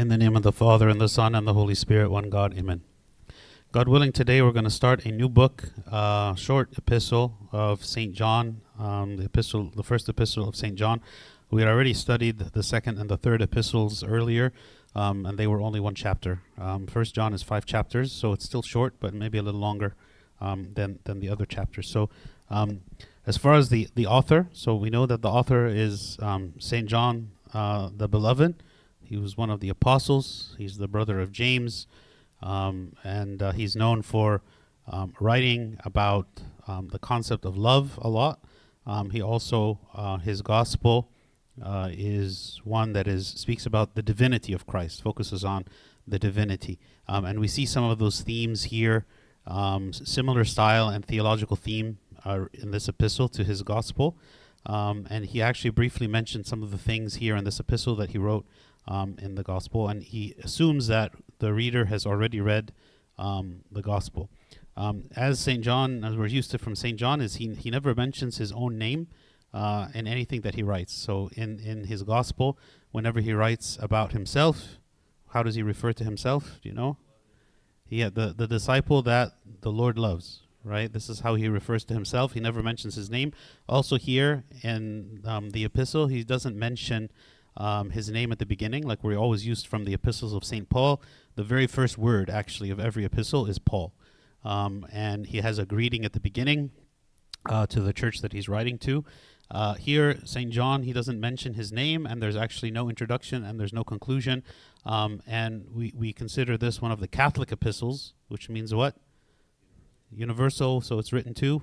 In the name of the Father, and the Son, and the Holy Spirit, one God, amen. God willing, today we're going to start a new book, uh, short epistle of St. John, um, the epistle, the first epistle of St. John. We had already studied the second and the third epistles earlier, um, and they were only one chapter. Um, first John is five chapters, so it's still short, but maybe a little longer um, than, than the other chapters. So, um, as far as the, the author, so we know that the author is um, St. John uh, the Beloved. He was one of the apostles. He's the brother of James, um, and uh, he's known for um, writing about um, the concept of love a lot. Um, he also uh, his gospel uh, is one that is speaks about the divinity of Christ, focuses on the divinity, um, and we see some of those themes here. Similar style and theological theme uh, in this epistle to his gospel. Um, and he actually briefly mentioned some of the things here in this epistle that he wrote um, in the gospel, and he assumes that the reader has already read um, the gospel. Um, as Saint John, as we're used to from Saint John, is he he never mentions his own name uh, in anything that he writes. So in in his gospel, whenever he writes about himself, how does he refer to himself? Do you know? Yeah, the the disciple that the Lord loves. Right. This is how he refers to himself. He never mentions his name. Also here in um, the epistle, he doesn't mention um, his name at the beginning, like we always used from the epistles of St. Paul. The very first word, actually, of every epistle is Paul. Um, and he has a greeting at the beginning uh, to the church that he's writing to. Uh, here, St. John, he doesn't mention his name, and there's actually no introduction and there's no conclusion. Um, and we, we consider this one of the Catholic epistles, which means what? Universal, so it's written to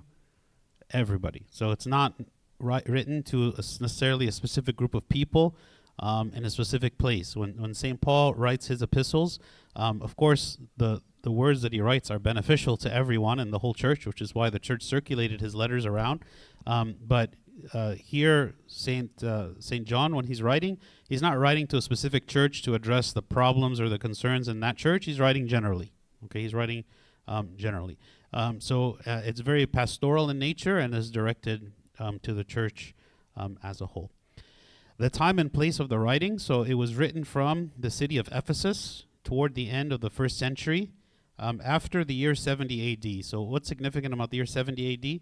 everybody. So it's not ri- written to a necessarily a specific group of people um, in a specific place. When when Saint Paul writes his epistles, um, of course the the words that he writes are beneficial to everyone in the whole church, which is why the church circulated his letters around. Um, but uh, here, Saint uh, Saint John, when he's writing, he's not writing to a specific church to address the problems or the concerns in that church. He's writing generally. Okay, he's writing um, generally. Um, so uh, it's very pastoral in nature and is directed um, to the church um, as a whole. The time and place of the writing, so it was written from the city of Ephesus toward the end of the first century, um, after the year 70 AD. So what's significant about the year 70 AD?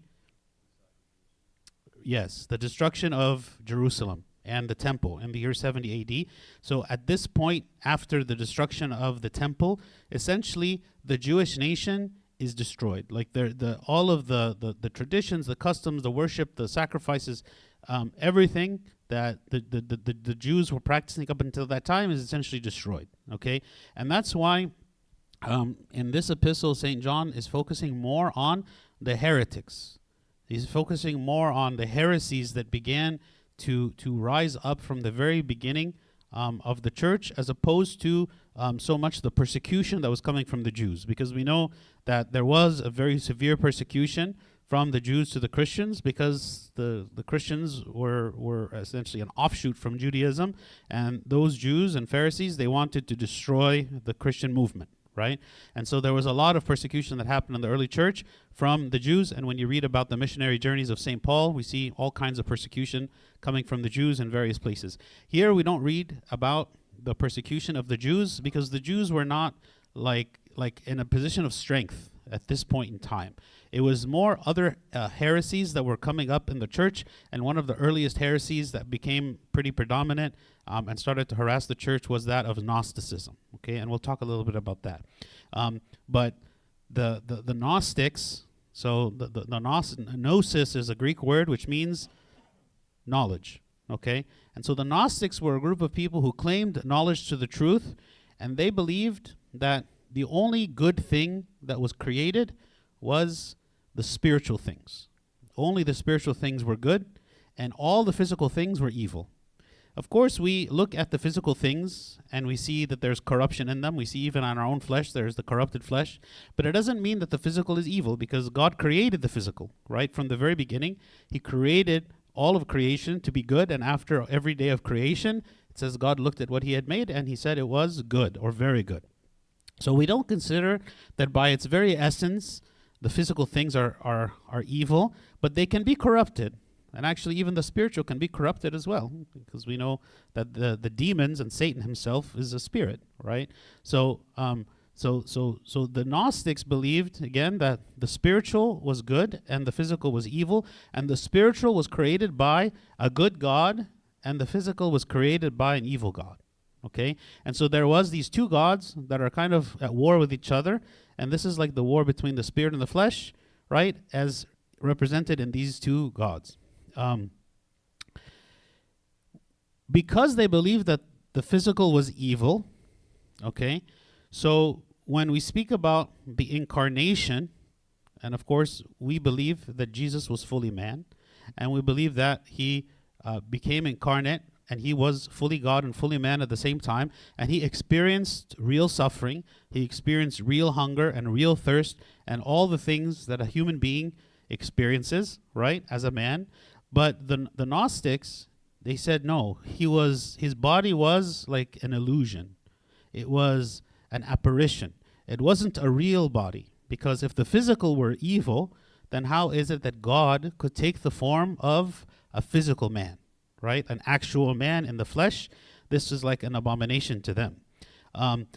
Yes, the destruction of Jerusalem and the temple in the year 70 AD. So at this point, after the destruction of the temple, essentially the Jewish nation is destroyed. Like the all of the, the the traditions, the customs, the worship, the sacrifices, um, everything that the, the, the, the, Jews were practicing up until that time is essentially destroyed. Okay, and that's why um, in this epistle, Saint John is focusing more on the heretics. He's focusing more on the heresies that began to to rise up from the very beginning um, of the church, as opposed to um, so much the persecution that was coming from the Jews, because we know that there was a very severe persecution from the Jews to the Christians, because the the Christians were were essentially an offshoot from Judaism, and those Jews and Pharisees they wanted to destroy the Christian movement right? And so there was a lot of persecution that happened in the early church from the Jews. And when you read about the missionary journeys of St. Paul, we see all kinds of persecution coming from the Jews in various places. Here we don't read about the persecution of the Jews because the Jews were not like like in a position of strength at this point in time. It was more other uh, heresies that were coming up in the church, and one of the earliest heresies that became pretty predominant um, and started to harass the church was that of Gnosticism. Okay, and we'll talk a little bit about that. Um, but the, the the Gnostics, so the the, the gnos- gnosis is a Greek word which means knowledge. Okay, and so the Gnostics were a group of people who claimed knowledge to the truth, and they believed that the only good thing that was created was the spiritual things. Only the spiritual things were good, and all the physical things were evil. Of course, we look at the physical things and we see that there's corruption in them. We see even on our own flesh, there's the corrupted flesh. But it doesn't mean that the physical is evil because God created the physical, right? From the very beginning, He created all of creation to be good. And after every day of creation, it says God looked at what He had made and He said it was good or very good. So we don't consider that by its very essence, the physical things are, are, are evil, but they can be corrupted. and actually even the spiritual can be corrupted as well, because we know that the the demons and Satan himself is a spirit, right? So um, so so so the Gnostics believed again that the spiritual was good and the physical was evil, and the spiritual was created by a good God, and the physical was created by an evil God. Okay, and so there was these two gods that are kind of at war with each other, and this is like the war between the spirit and the flesh, right? As represented in these two gods. Um, because they believed that the physical was evil, okay, so when we speak about the incarnation, and of course, we believe that Jesus was fully man, and we believe that he uh, became incarnate and he was fully God and fully man at the same time, and he experienced real suffering, he experienced real hunger and real thirst, and all the things that a human being experiences, right, as a man. But the the Gnostics, they said no, he was his body was like an illusion. It was an apparition. It wasn't a real body because if the physical were evil, then how is it that God could take the form of a physical man? Right? An actual man in the flesh. This is like an abomination to them. Um,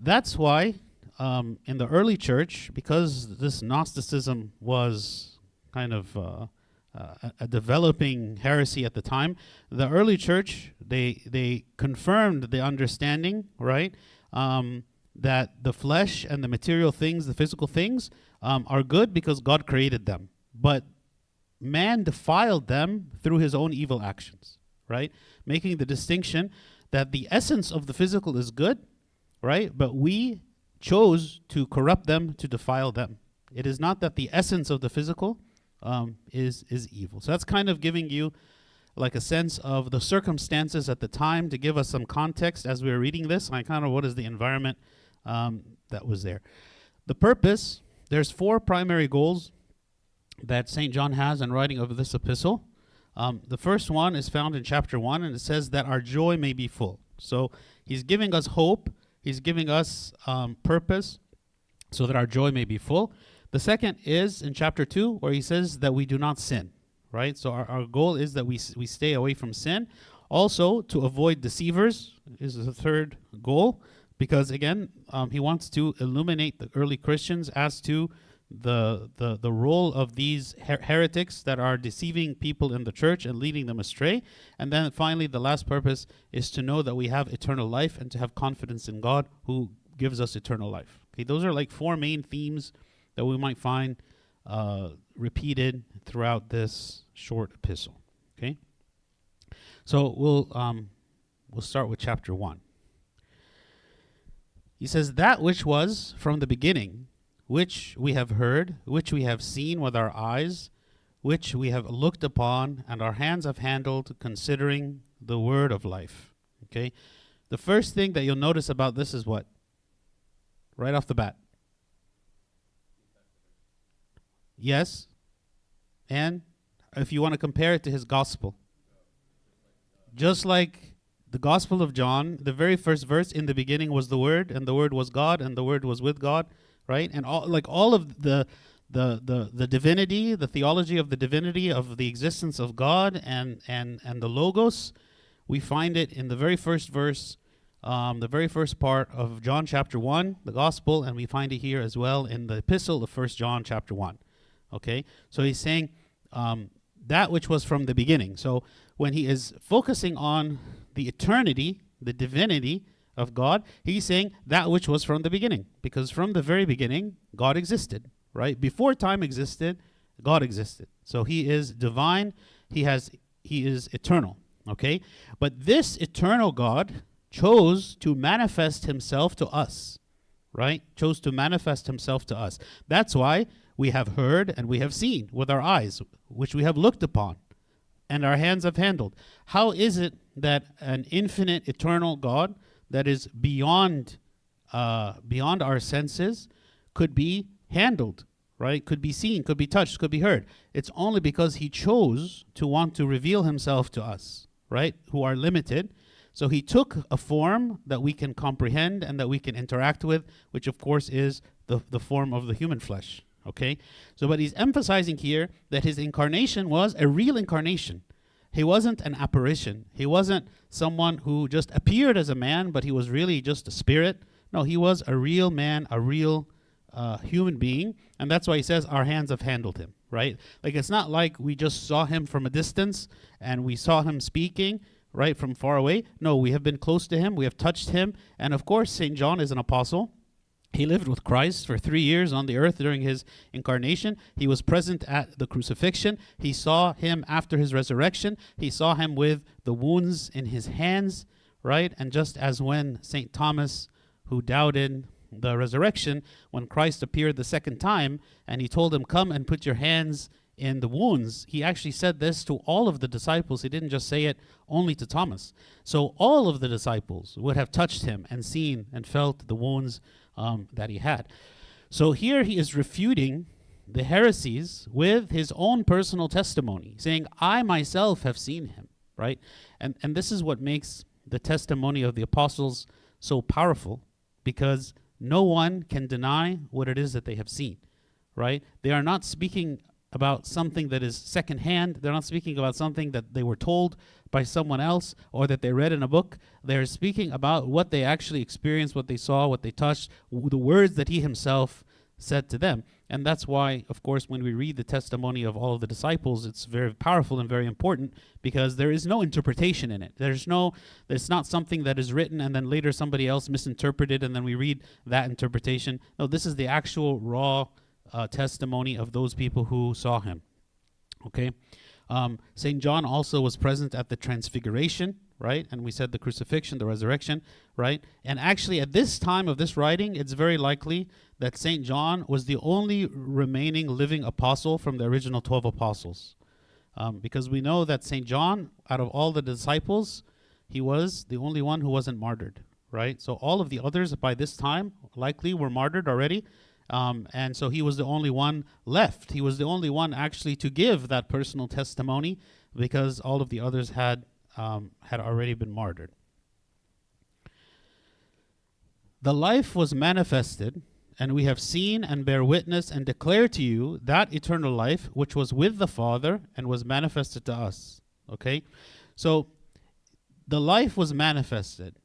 that's why um, in the early church, because this Gnosticism was kind of uh, uh, a developing heresy at the time, the early church they they confirmed the understanding, right, um, that the flesh and the material things, the physical things, um, are good because God created them, but man defiled them through his own evil actions, right? Making the distinction that the essence of the physical is good, right? But we chose to corrupt them, to defile them. It is not that the essence of the physical um, is is evil. So that's kind of giving you like a sense of the circumstances at the time to give us some context as we were reading this, like kind of what is the environment um, that was there. The purpose, there's four primary goals that St. John has in writing of this epistle. Um, the first one is found in chapter 1, and it says that our joy may be full. So he's giving us hope, he's giving us um, purpose so that our joy may be full. The second is in chapter 2, where he says that we do not sin, right? So our, our goal is that we, we stay away from sin. Also, to avoid deceivers is the third goal, because again, um, he wants to illuminate the early Christians as to the the the role of these her- heretics that are deceiving people in the church and leading them astray. And then finally the last purpose is to know that we have eternal life and to have confidence in God who gives us eternal life. Okay those are like four main themes that we might find uh, repeated throughout this short epistle. Okay? So we'll um, we'll start with chapter 1 he says that which was from the beginning which we have heard, which we have seen with our eyes, which we have looked upon, and our hands have handled, considering the word of life. Okay? The first thing that you'll notice about this is what? Right off the bat. Yes. And if you want to compare it to his gospel, just like the gospel of John, the very first verse in the beginning was the word, and the word was God, and the word was with God right? And all like all of the the the the divinity, the theology of the divinity of the existence of God and and and the logos, we find it in the very first verse, um, the very first part of John chapter one, the gospel, and we find it here as well in the epistle of First John chapter one. Okay, so he's saying um, that which was from the beginning. So when he is focusing on the eternity, the divinity, of God, he's saying that which was from the beginning. Because from the very beginning, God existed, right? Before time existed, God existed. So he is divine, he has he is eternal, okay? But this eternal God chose to manifest himself to us, right? Chose to manifest himself to us. That's why we have heard and we have seen with our eyes, which we have looked upon and our hands have handled. How is it that an infinite eternal God that is beyond uh, beyond our senses could be handled, right? Could be seen, could be touched, could be heard. It's only because he chose to want to reveal himself to us, right? Who are limited. So he took a form that we can comprehend and that we can interact with, which of course is the, the form of the human flesh, Okay? So, but he's emphasizing here that his incarnation was a real incarnation. He wasn't an apparition. He wasn't someone who just appeared as a man, but he was really just a spirit. No, he was a real man, a real uh, human being. And that's why he says, Our hands have handled him, right? Like it's not like we just saw him from a distance and we saw him speaking, right, from far away. No, we have been close to him, we have touched him. And of course, St. John is an apostle. He lived with Christ for three years on the earth during his incarnation. He was present at the crucifixion. He saw him after his resurrection. He saw him with the wounds in his hands, right? And just as when St. Thomas, who doubted the resurrection, when Christ appeared the second time and he told him, Come and put your hands in the wounds, he actually said this to all of the disciples. He didn't just say it only to Thomas. So all of the disciples would have touched him and seen and felt the wounds um, that he had. So here he is refuting the heresies with his own personal testimony, saying, I myself have seen him, right? And, and this is what makes the testimony of the apostles so powerful because no one can deny what it is that they have seen, right? They are not speaking about something that is secondhand. They're not speaking about something that they were told by someone else or that they read in a book. They're speaking about what they actually experienced, what they saw, what they touched, w- the words that he himself said to them. And that's why, of course, when we read the testimony of all of the disciples, it's very powerful and very important because there is no interpretation in it. There's no, it's not something that is written and then later somebody else misinterpreted and then we read that interpretation. No, this is the actual raw uh, testimony of those people who saw him. Okay? Um, St. John also was present at the transfiguration, right? And we said the crucifixion, the resurrection, right? And actually, at this time of this writing, it's very likely that St. John was the only remaining living apostle from the original 12 apostles. Um, because we know that St. John, out of all the disciples, he was the only one who wasn't martyred, right? So all of the others by this time likely were martyred already. Um, and so he was the only one left. He was the only one actually to give that personal testimony because all of the others had um, had already been martyred. The life was manifested, and we have seen and bear witness and declare to you that eternal life which was with the Father and was manifested to us. Okay? So the life was manifested.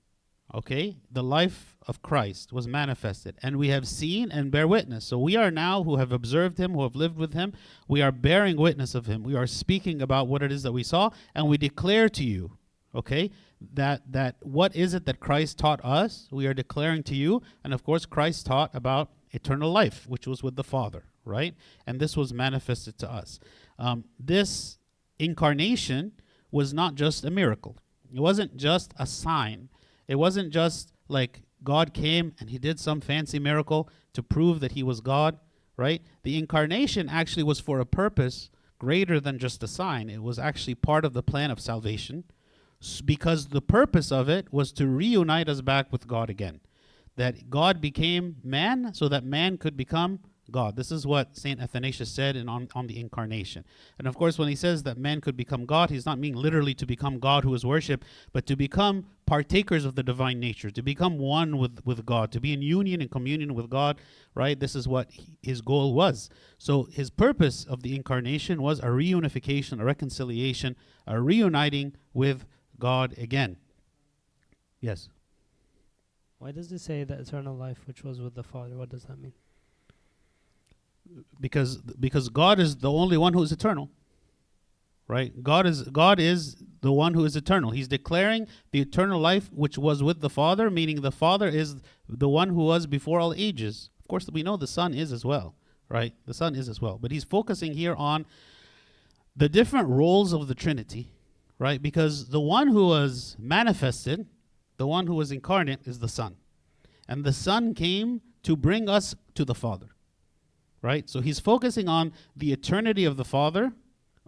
Okay? The life of Christ was manifested, and we have seen and bear witness. So we are now who have observed him, who have lived with him, we are bearing witness of him. We are speaking about what it is that we saw, and we declare to you, okay, that that what is it that Christ taught us? We are declaring to you, and of course Christ taught about eternal life, which was with the Father, right? And this was manifested to us. Um, this incarnation was not just a miracle. It wasn't just a sign. It wasn't just like God came and he did some fancy miracle to prove that he was God, right? The incarnation actually was for a purpose greater than just a sign. It was actually part of the plan of salvation because the purpose of it was to reunite us back with God again. That God became man so that man could become God. This is what St. Athanasius said in on, on the incarnation. And of course, when he says that man could become God, he's not meaning literally to become God who is worshipped, but to become partakers of the divine nature, to become one with, with God, to be in union and communion with God, right? This is what he, his goal was. So his purpose of the incarnation was a reunification, a reconciliation, a reuniting with God again. Yes. Why does it say the eternal life which was with the Father? What does that mean? Because because God is the only one who is eternal. Right? God is God is the one who is eternal. He's declaring the eternal life which was with the Father, meaning the Father is the one who was before all ages. Of course, we know the Son is as well, right? The Son is as well. But he's focusing here on the different roles of the Trinity, right? Because the one who was manifested, the one who was incarnate is the Son. And the Son came to bring us to the Father right? So he's focusing on the eternity of the Father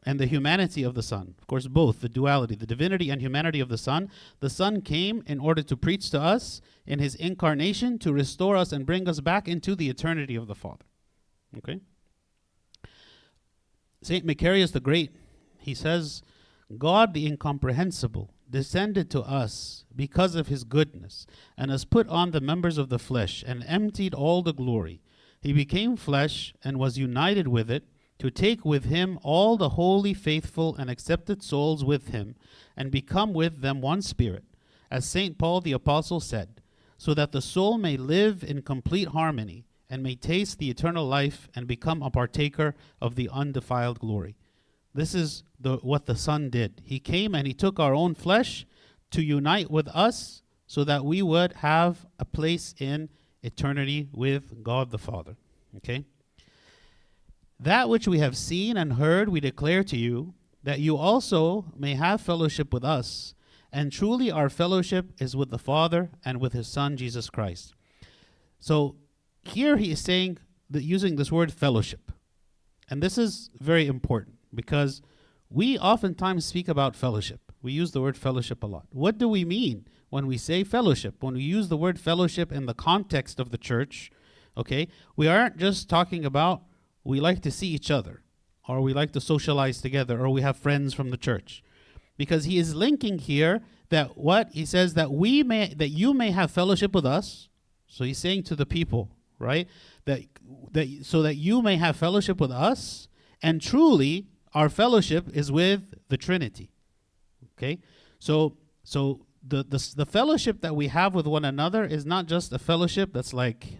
and the humanity of the Son. Of course, both the duality, the divinity and humanity of the Son. The Son came in order to preach to us in his incarnation to restore us and bring us back into the eternity of the Father. Okay? St. Macarius the Great, he says, God the incomprehensible descended to us because of his goodness and has put on the members of the flesh and emptied all the glory He became flesh and was united with it to take with him all the holy, faithful, and accepted souls with him, and become with them one spirit, as St. Paul the Apostle said, so that the soul may live in complete harmony and may taste the eternal life and become a partaker of the undefiled glory. This is the, what the Son did. He came and he took our own flesh to unite with us so that we would have a place in eternity with God the Father. Okay? That which we have seen and heard, we declare to you, that you also may have fellowship with us. And truly, our fellowship is with the Father and with His Son, Jesus Christ. So, here he is saying that using this word fellowship. And this is very important because we oftentimes speak about fellowship. We use the word fellowship a lot. What do we mean when we say fellowship? When we use the word fellowship in the context of the church, okay, we aren't just talking about we like to see each other, or we like to socialize together, or we have friends from the church. Because he is linking here that what he says that we may that you may have fellowship with us. So he's saying to the people, right? That that so that you may have fellowship with us, and truly our fellowship is with the Trinity. Okay? So so the, the the fellowship that we have with one another is not just a fellowship that's like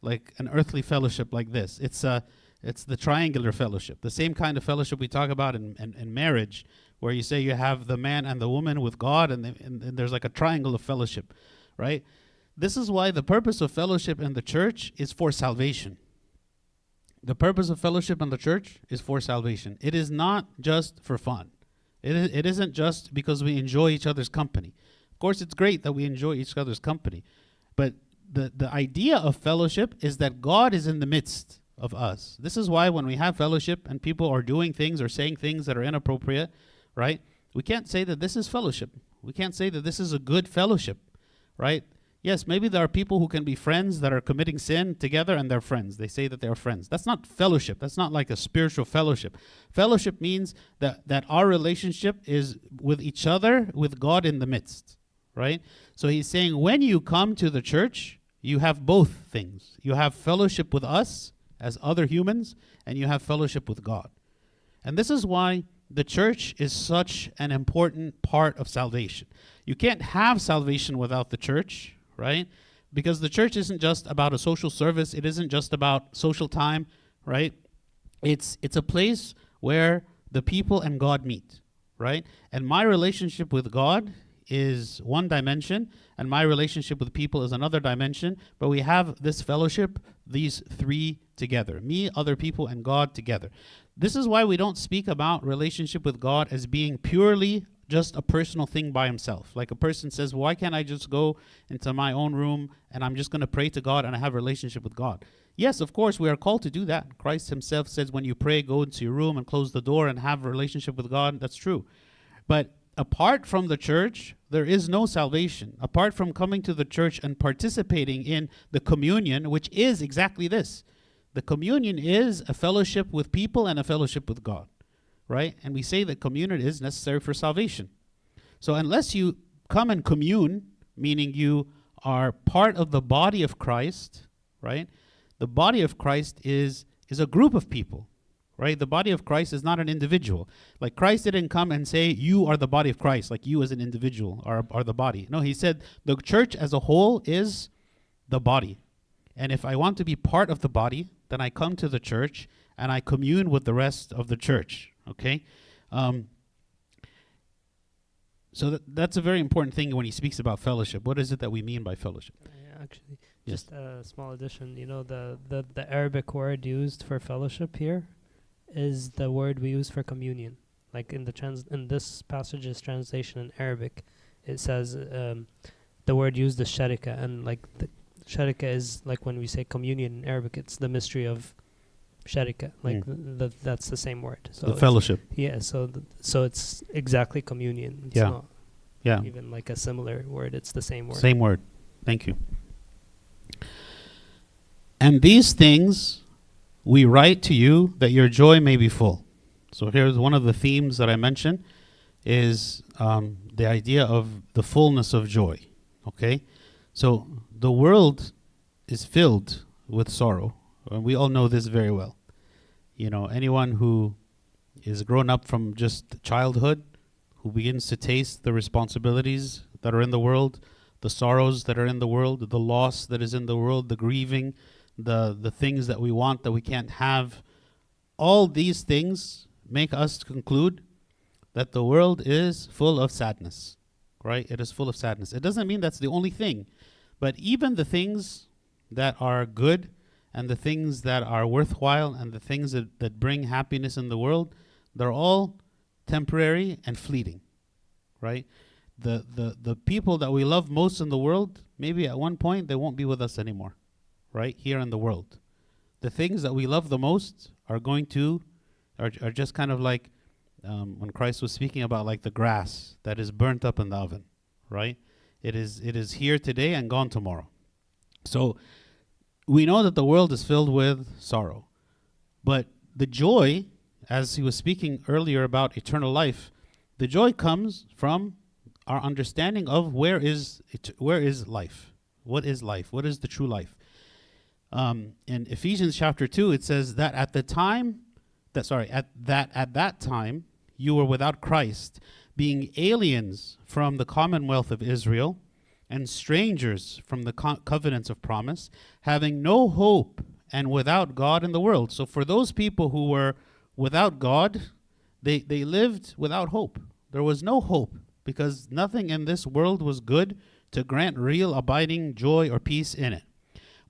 like an earthly fellowship like this. It's a it's the triangular fellowship, the same kind of fellowship we talk about in, in, in marriage, where you say you have the man and the woman with God, and, the, and, and there's like a triangle of fellowship, right? This is why the purpose of fellowship in the church is for salvation. The purpose of fellowship in the church is for salvation. It is not just for fun. It, it isn't just because we enjoy each other's company. Of course, it's great that we enjoy each other's company, but the, the idea of fellowship is that God is in the midst of us. This is why when we have fellowship and people are doing things or saying things that are inappropriate, right? We can't say that this is fellowship. We can't say that this is a good fellowship, right? Yes, maybe there are people who can be friends that are committing sin together and they're friends. They say that they're friends. That's not fellowship. That's not like a spiritual fellowship. Fellowship means that, that our relationship is with each other, with God in the midst, right? So he's saying when you come to the church, you have both things. You have fellowship with us as other humans, and you have fellowship with God. And this is why the church is such an important part of salvation. You can't have salvation without the church, right? Because the church isn't just about a social service, it isn't just about social time, right? It's it's a place where the people and God meet, right? And my relationship with God is one dimension and my relationship with people is another dimension, but we have this fellowship, these three together me, other people, and God together. This is why we don't speak about relationship with God as being purely just a personal thing by himself. Like a person says, Why can't I just go into my own room and I'm just going to pray to God and I have a relationship with God? Yes, of course, we are called to do that. Christ himself says, When you pray, go into your room and close the door and have a relationship with God. That's true. But apart from the church, there is no salvation. Apart from coming to the church and participating in the communion, which is exactly this the communion is a fellowship with people and a fellowship with God, right? And we say that communion is necessary for salvation. So unless you come and commune, meaning you are part of the body of Christ, right? The body of Christ is is a group of people right? The body of Christ is not an individual. Like Christ didn't come and say, You are the body of Christ, like you as an individual are, are the body. No, he said the church as a whole is the body. And if I want to be part of the body, then I come to the church and I commune with the rest of the church, okay? Um, so that, that's a very important thing when he speaks about fellowship. What is it that we mean by fellowship? Actually, Yes. just a small addition. You know, the, the, the Arabic word used for fellowship here is the word we use for communion. Like in the trans in this passage's translation in Arabic, it says um, the word used is sharika, and like the sharika is like when we say communion in Arabic, it's the mystery of sharika. Like Mm. th- th- that's the same word. So the fellowship. Yeah. So th- so it's exactly communion. It's Yeah. not Yeah. even like a similar word. It's the same word. Same word. Thank you. And these things we write to you that your joy may be full. So here's one of the themes that I mentioned is um, the idea of the fullness of joy. Okay, so the world is filled with sorrow. And we all know this very well. You know, anyone who is grown up from just childhood, who begins to taste the responsibilities that are in the world, the sorrows that are in the world, the loss that is in the world, the grieving, the the things that we want that we can't have, all these things make us conclude that the world is full of sadness. Right? It is full of sadness. It doesn't mean that's the only thing, but even the things that are good and the things that are worthwhile and the things that, that bring happiness in the world, they're all temporary and fleeting. Right? The, the the people that we love most in the world, maybe at one point they won't be with us anymore. Right? Here in the world. The things that we love the most are going to are, are just kind of like um, when Christ was speaking about like the grass that is burnt up in the oven, right? It is it is here today and gone tomorrow. So we know that the world is filled with sorrow. But the joy, as he was speaking earlier about eternal life, the joy comes from our understanding of where is it, where is life? What is life? What is the true life? Um, in Ephesians chapter 2 it says that at the time that sorry, at that at that time you were without Christ, being aliens from the commonwealth of Israel and strangers from the co- covenants of promise, having no hope and without God in the world. So for those people who were without God, they they lived without hope. There was no hope because nothing in this world was good to grant real abiding joy or peace in it.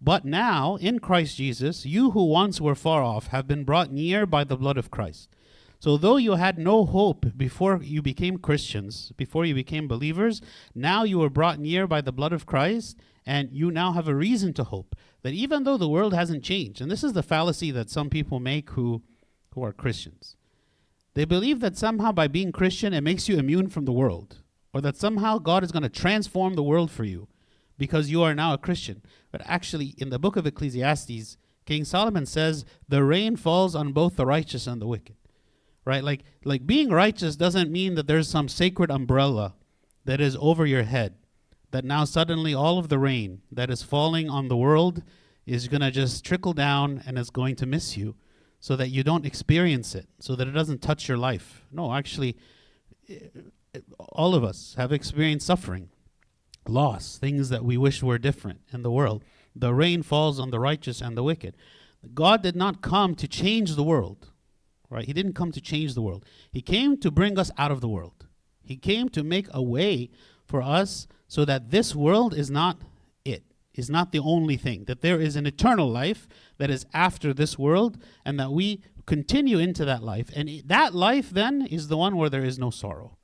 But now, in Christ Jesus, you who once were far off have been brought near by the blood of Christ. So, though you had no hope before you became Christians, before you became believers, now you were brought near by the blood of Christ, and you now have a reason to hope that even though the world hasn't changed, and this is the fallacy that some people make who, who are Christians, they believe that somehow by being Christian, it makes you immune from the world, or that somehow God is going to transform the world for you because you are now a Christian. But actually, in the book of Ecclesiastes, King Solomon says, the rain falls on both the righteous and the wicked. Right? Like, like being righteous doesn't mean that there's some sacred umbrella that is over your head, that now suddenly all of the rain that is falling on the world is going to just trickle down and is going to miss you so that you don't experience it, so that it doesn't touch your life. No, actually, eh, all of us have experienced suffering loss, things that we wish were different in the world. The rain falls on the righteous and the wicked. God did not come to change the world, right? He didn't come to change the world. He came to bring us out of the world. He came to make a way for us so that this world is not it, is not the only thing, that there is an eternal life that is after this world, and that we continue into that life. And that life then is the one where there is no sorrow.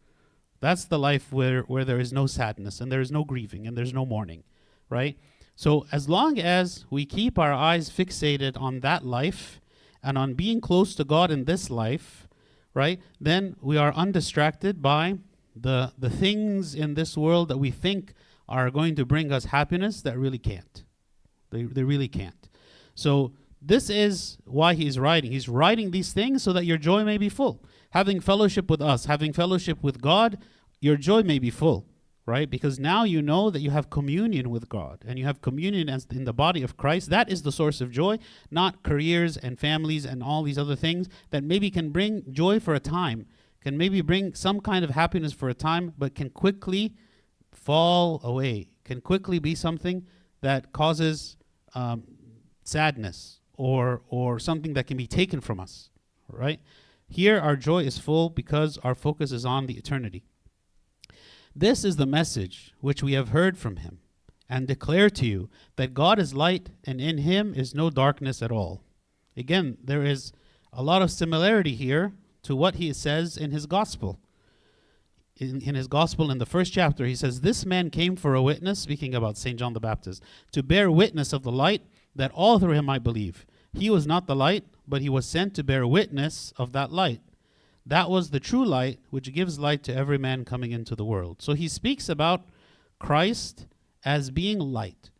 That's the life where, where there is no sadness and there is no grieving and there's no mourning, right? So as long as we keep our eyes fixated on that life and on being close to God in this life, right? Then we are undistracted by the the things in this world that we think are going to bring us happiness that really can't. They they really can't. So this is why he's writing. He's writing these things so that your joy may be full. Having fellowship with us, having fellowship with God, your joy may be full, right? Because now you know that you have communion with God and you have communion as in the body of Christ. That is the source of joy, not careers and families and all these other things that maybe can bring joy for a time, can maybe bring some kind of happiness for a time, but can quickly fall away, can quickly be something that causes um, sadness or or something that can be taken from us, right? Here our joy is full because our focus is on the eternity. This is the message which we have heard from him and declare to you that God is light and in him is no darkness at all. Again, there is a lot of similarity here to what he says in his gospel. In, in his gospel, in the first chapter, he says, This man came for a witness, speaking about St. John the Baptist, to bear witness of the light, that all through him might believe. He was not the light, but he was sent to bear witness of that light. That was the true light which gives light to every man coming into the world. So he speaks about Christ as being light,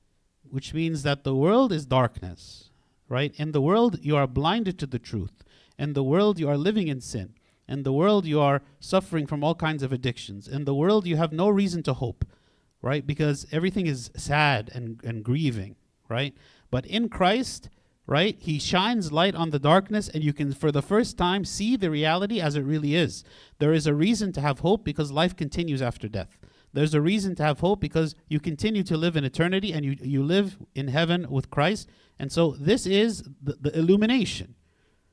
which means that the world is darkness, right? In the world, you are blinded to the truth. In the world, you are living in sin. In the world, you are suffering from all kinds of addictions. In the world, you have no reason to hope, right? Because everything is sad and, and grieving, right? But in Christ, right? He shines light on the darkness, and you can, for the first time, see the reality as it really is. There is a reason to have hope because life continues after death. There's a reason to have hope because you continue to live in eternity and you, you live in heaven with Christ. And so this is the, the illumination,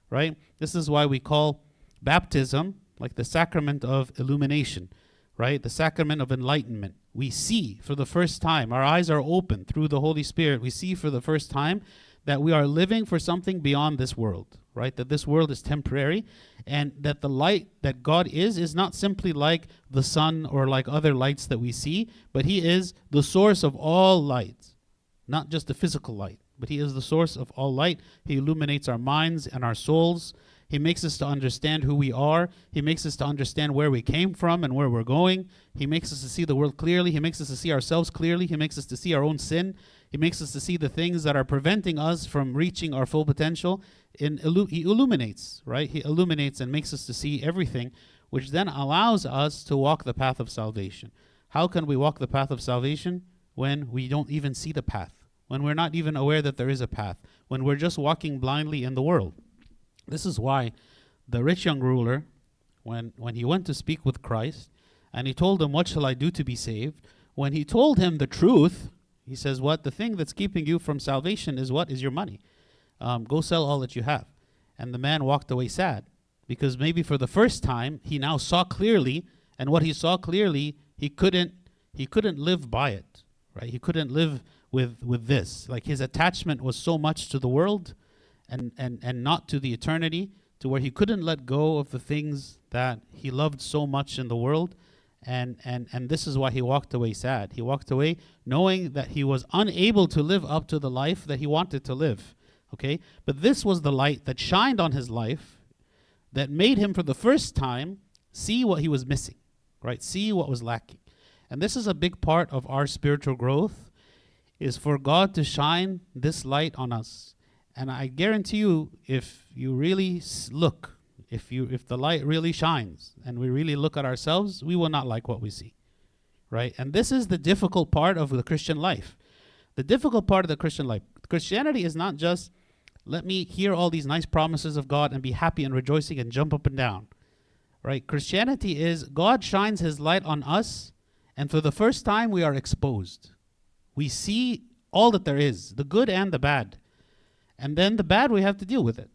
right? This is why we call baptism like the sacrament of illumination, right? The sacrament of enlightenment. We see for the first time, our eyes are open through the Holy Spirit. We see for the first time that we are living for something beyond this world, right? That this world is temporary and that the light that God is is not simply like the sun or like other lights that we see, but He is the source of all light, not just the physical light, but He is the source of all light. He illuminates our minds and our souls. He makes us to understand who we are. He makes us to understand where we came from and where we're going. He makes us to see the world clearly. He makes us to see ourselves clearly. He makes us to see our own sin. He makes us to see the things that are preventing us from reaching our full potential. In illu- he illuminates, right? He illuminates and makes us to see everything, which then allows us to walk the path of salvation. How can we walk the path of salvation when we don't even see the path? When we're not even aware that there is a path? When we're just walking blindly in the world? This is why the rich young ruler, when, when he went to speak with Christ, and he told him, What shall I do to be saved? When he told him the truth, he says, What? The thing that's keeping you from salvation is what? Is your money. Um, go sell all that you have. And the man walked away sad because maybe for the first time he now saw clearly, and what he saw clearly, he couldn't he couldn't live by it. Right? He couldn't live with with this. Like his attachment was so much to the world and, and, and not to the eternity, to where he couldn't let go of the things that he loved so much in the world. And, and, and this is why he walked away sad. He walked away knowing that he was unable to live up to the life that he wanted to live. Okay? But this was the light that shined on his life that made him, for the first time, see what he was missing, right? See what was lacking. And this is a big part of our spiritual growth is for God to shine this light on us and I guarantee you, if you really look, if you if the light really shines and we really look at ourselves, we will not like what we see. Right? And this is the difficult part of the Christian life. The difficult part of the Christian life. Christianity is not just let me hear all these nice promises of God and be happy and rejoicing and jump up and down. Right? Christianity is God shines his light on us and for the first time we are exposed. We see all that there is, the good and the bad. And then the bad, we have to deal with it,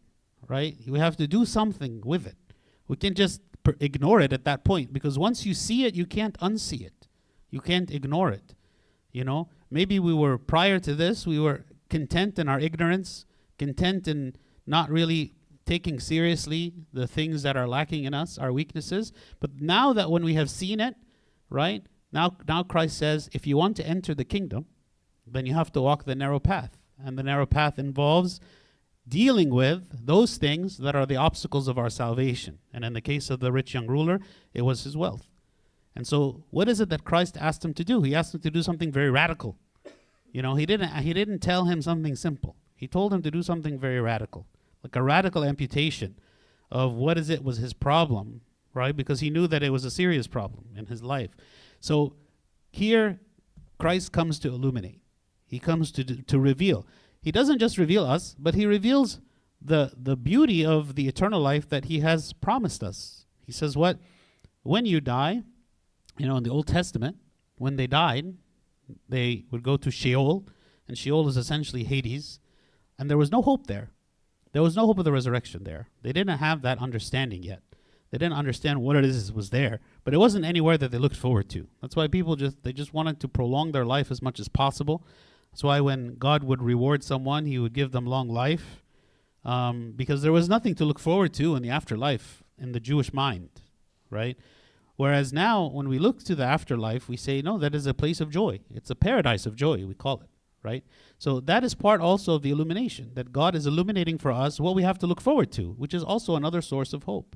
right? We have to do something with it. We can't just per- ignore it at that point because once you see it, you can't unsee it. You can't ignore it. You know, maybe we were prior to this, we were content in our ignorance, content in not really taking seriously the things that are lacking in us, our weaknesses. But now that when we have seen it, right? Now now Christ says, if you want to enter the kingdom, then you have to walk the narrow path. And the narrow path involves dealing with those things that are the obstacles of our salvation. And in the case of the rich young ruler, it was his wealth. And so, what is it that Christ asked him to do? He asked him to do something very radical. You know, he didn't he didn't tell him something simple. He told him to do something very radical, like a radical amputation of what is it was his problem, right? Because he knew that it was a serious problem in his life. So here Christ comes to illuminate. He comes to to reveal. He doesn't just reveal us, but he reveals the the beauty of the eternal life that he has promised us. He says what when you die, you know, in the Old Testament, when they died, they would go to Sheol, and Sheol is essentially Hades, and there was no hope there. There was no hope of the resurrection there. They didn't have that understanding yet. They didn't understand what it is was there, but it wasn't anywhere that they looked forward to. That's why people just they just wanted to prolong their life as much as possible that's why when God would reward someone, He would give them long life, um, because there was nothing to look forward to in the afterlife in the Jewish mind, right? Whereas now, when we look to the afterlife, we say, no, that is a place of joy. It's a paradise of joy, we call it, right? So that is part also of the illumination, that God is illuminating for us what we have to look forward to, which is also another source of hope.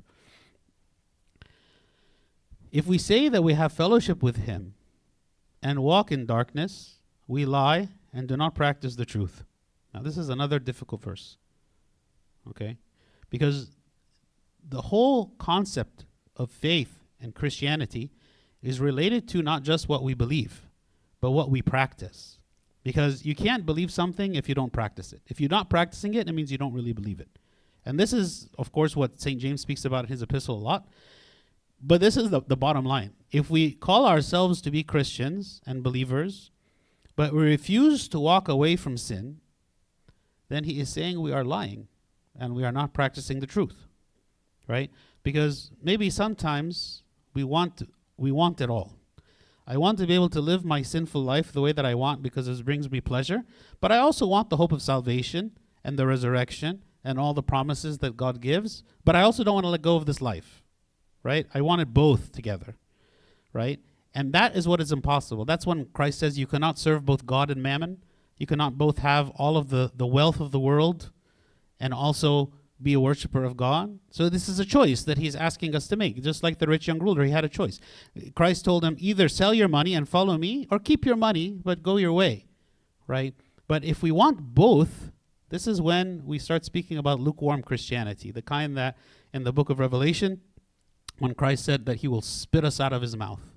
If we say that we have fellowship with Him and walk in darkness, we lie and do not practice the truth. Now, this is another difficult verse. Okay? Because the whole concept of faith and Christianity is related to not just what we believe, but what we practice. Because you can't believe something if you don't practice it. If you're not practicing it, it means you don't really believe it. And this is, of course, what St. James speaks about in his epistle a lot. But this is the, the bottom line. If we call ourselves to be Christians and believers, but we refuse to walk away from sin, then he is saying we are lying and we are not practicing the truth. Right? Because maybe sometimes we want we want it all. I want to be able to live my sinful life the way that I want because it brings me pleasure, but I also want the hope of salvation and the resurrection and all the promises that God gives, but I also don't want to let go of this life. Right? I want it both together. Right? And that is what is impossible. That's when Christ says you cannot serve both God and mammon. You cannot both have all of the, the wealth of the world and also be a worshiper of God. So this is a choice that he's asking us to make. Just like the rich young ruler, he had a choice. Christ told him either sell your money and follow me or keep your money but go your way. Right? But if we want both, this is when we start speaking about lukewarm Christianity, the kind that in the book of Revelation when Christ said that he will spit us out of his mouth.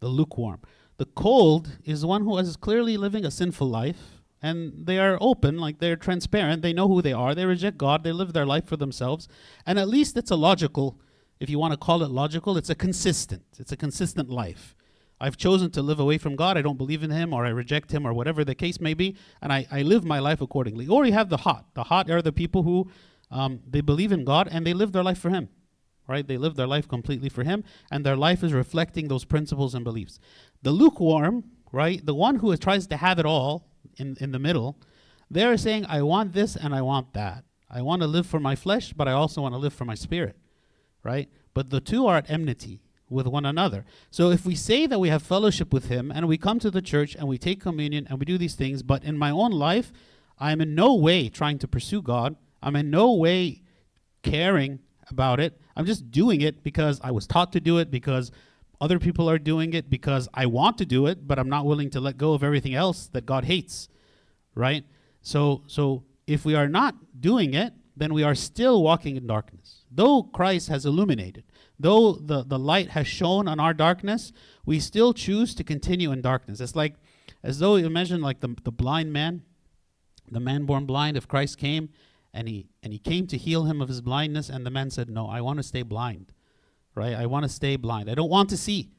The lukewarm. The cold is one who is clearly living a sinful life and they are open, like they're transparent, they know who they are, they reject God, they live their life for themselves, and at least it's a logical, if you want to call it logical, it's a consistent, it's a consistent life. I've chosen to live away from God, I don't believe in Him, or I reject Him, or whatever the case may be, and I, I live my life accordingly. Or you have the hot. The hot are the people who um, they believe in God and they live their life for Him right? They live their life completely for Him, and their life is reflecting those principles and beliefs. The lukewarm, right? The one who tries to have it all, in, in the middle, they're saying, I want this and I want that. I want to live for my flesh, but I also want to live for my spirit, right? But the two are at enmity with one another. So if we say that we have fellowship with Him and we come to the church and we take communion and we do these things, but in my own life, I'm in no way trying to pursue God, I'm in no way caring about it. I'm just doing it because I was taught to do it, because other people are doing it because I want to do it, but I'm not willing to let go of everything else that God hates. Right? So so if we are not doing it, then we are still walking in darkness. Though Christ has illuminated, though the, the light has shone on our darkness, we still choose to continue in darkness. It's like as though you imagine like the, the blind man, the man born blind, if Christ came and he and he came to heal him of his blindness, and the man said, No, I want to stay blind right? I want to stay blind. I don't want to see,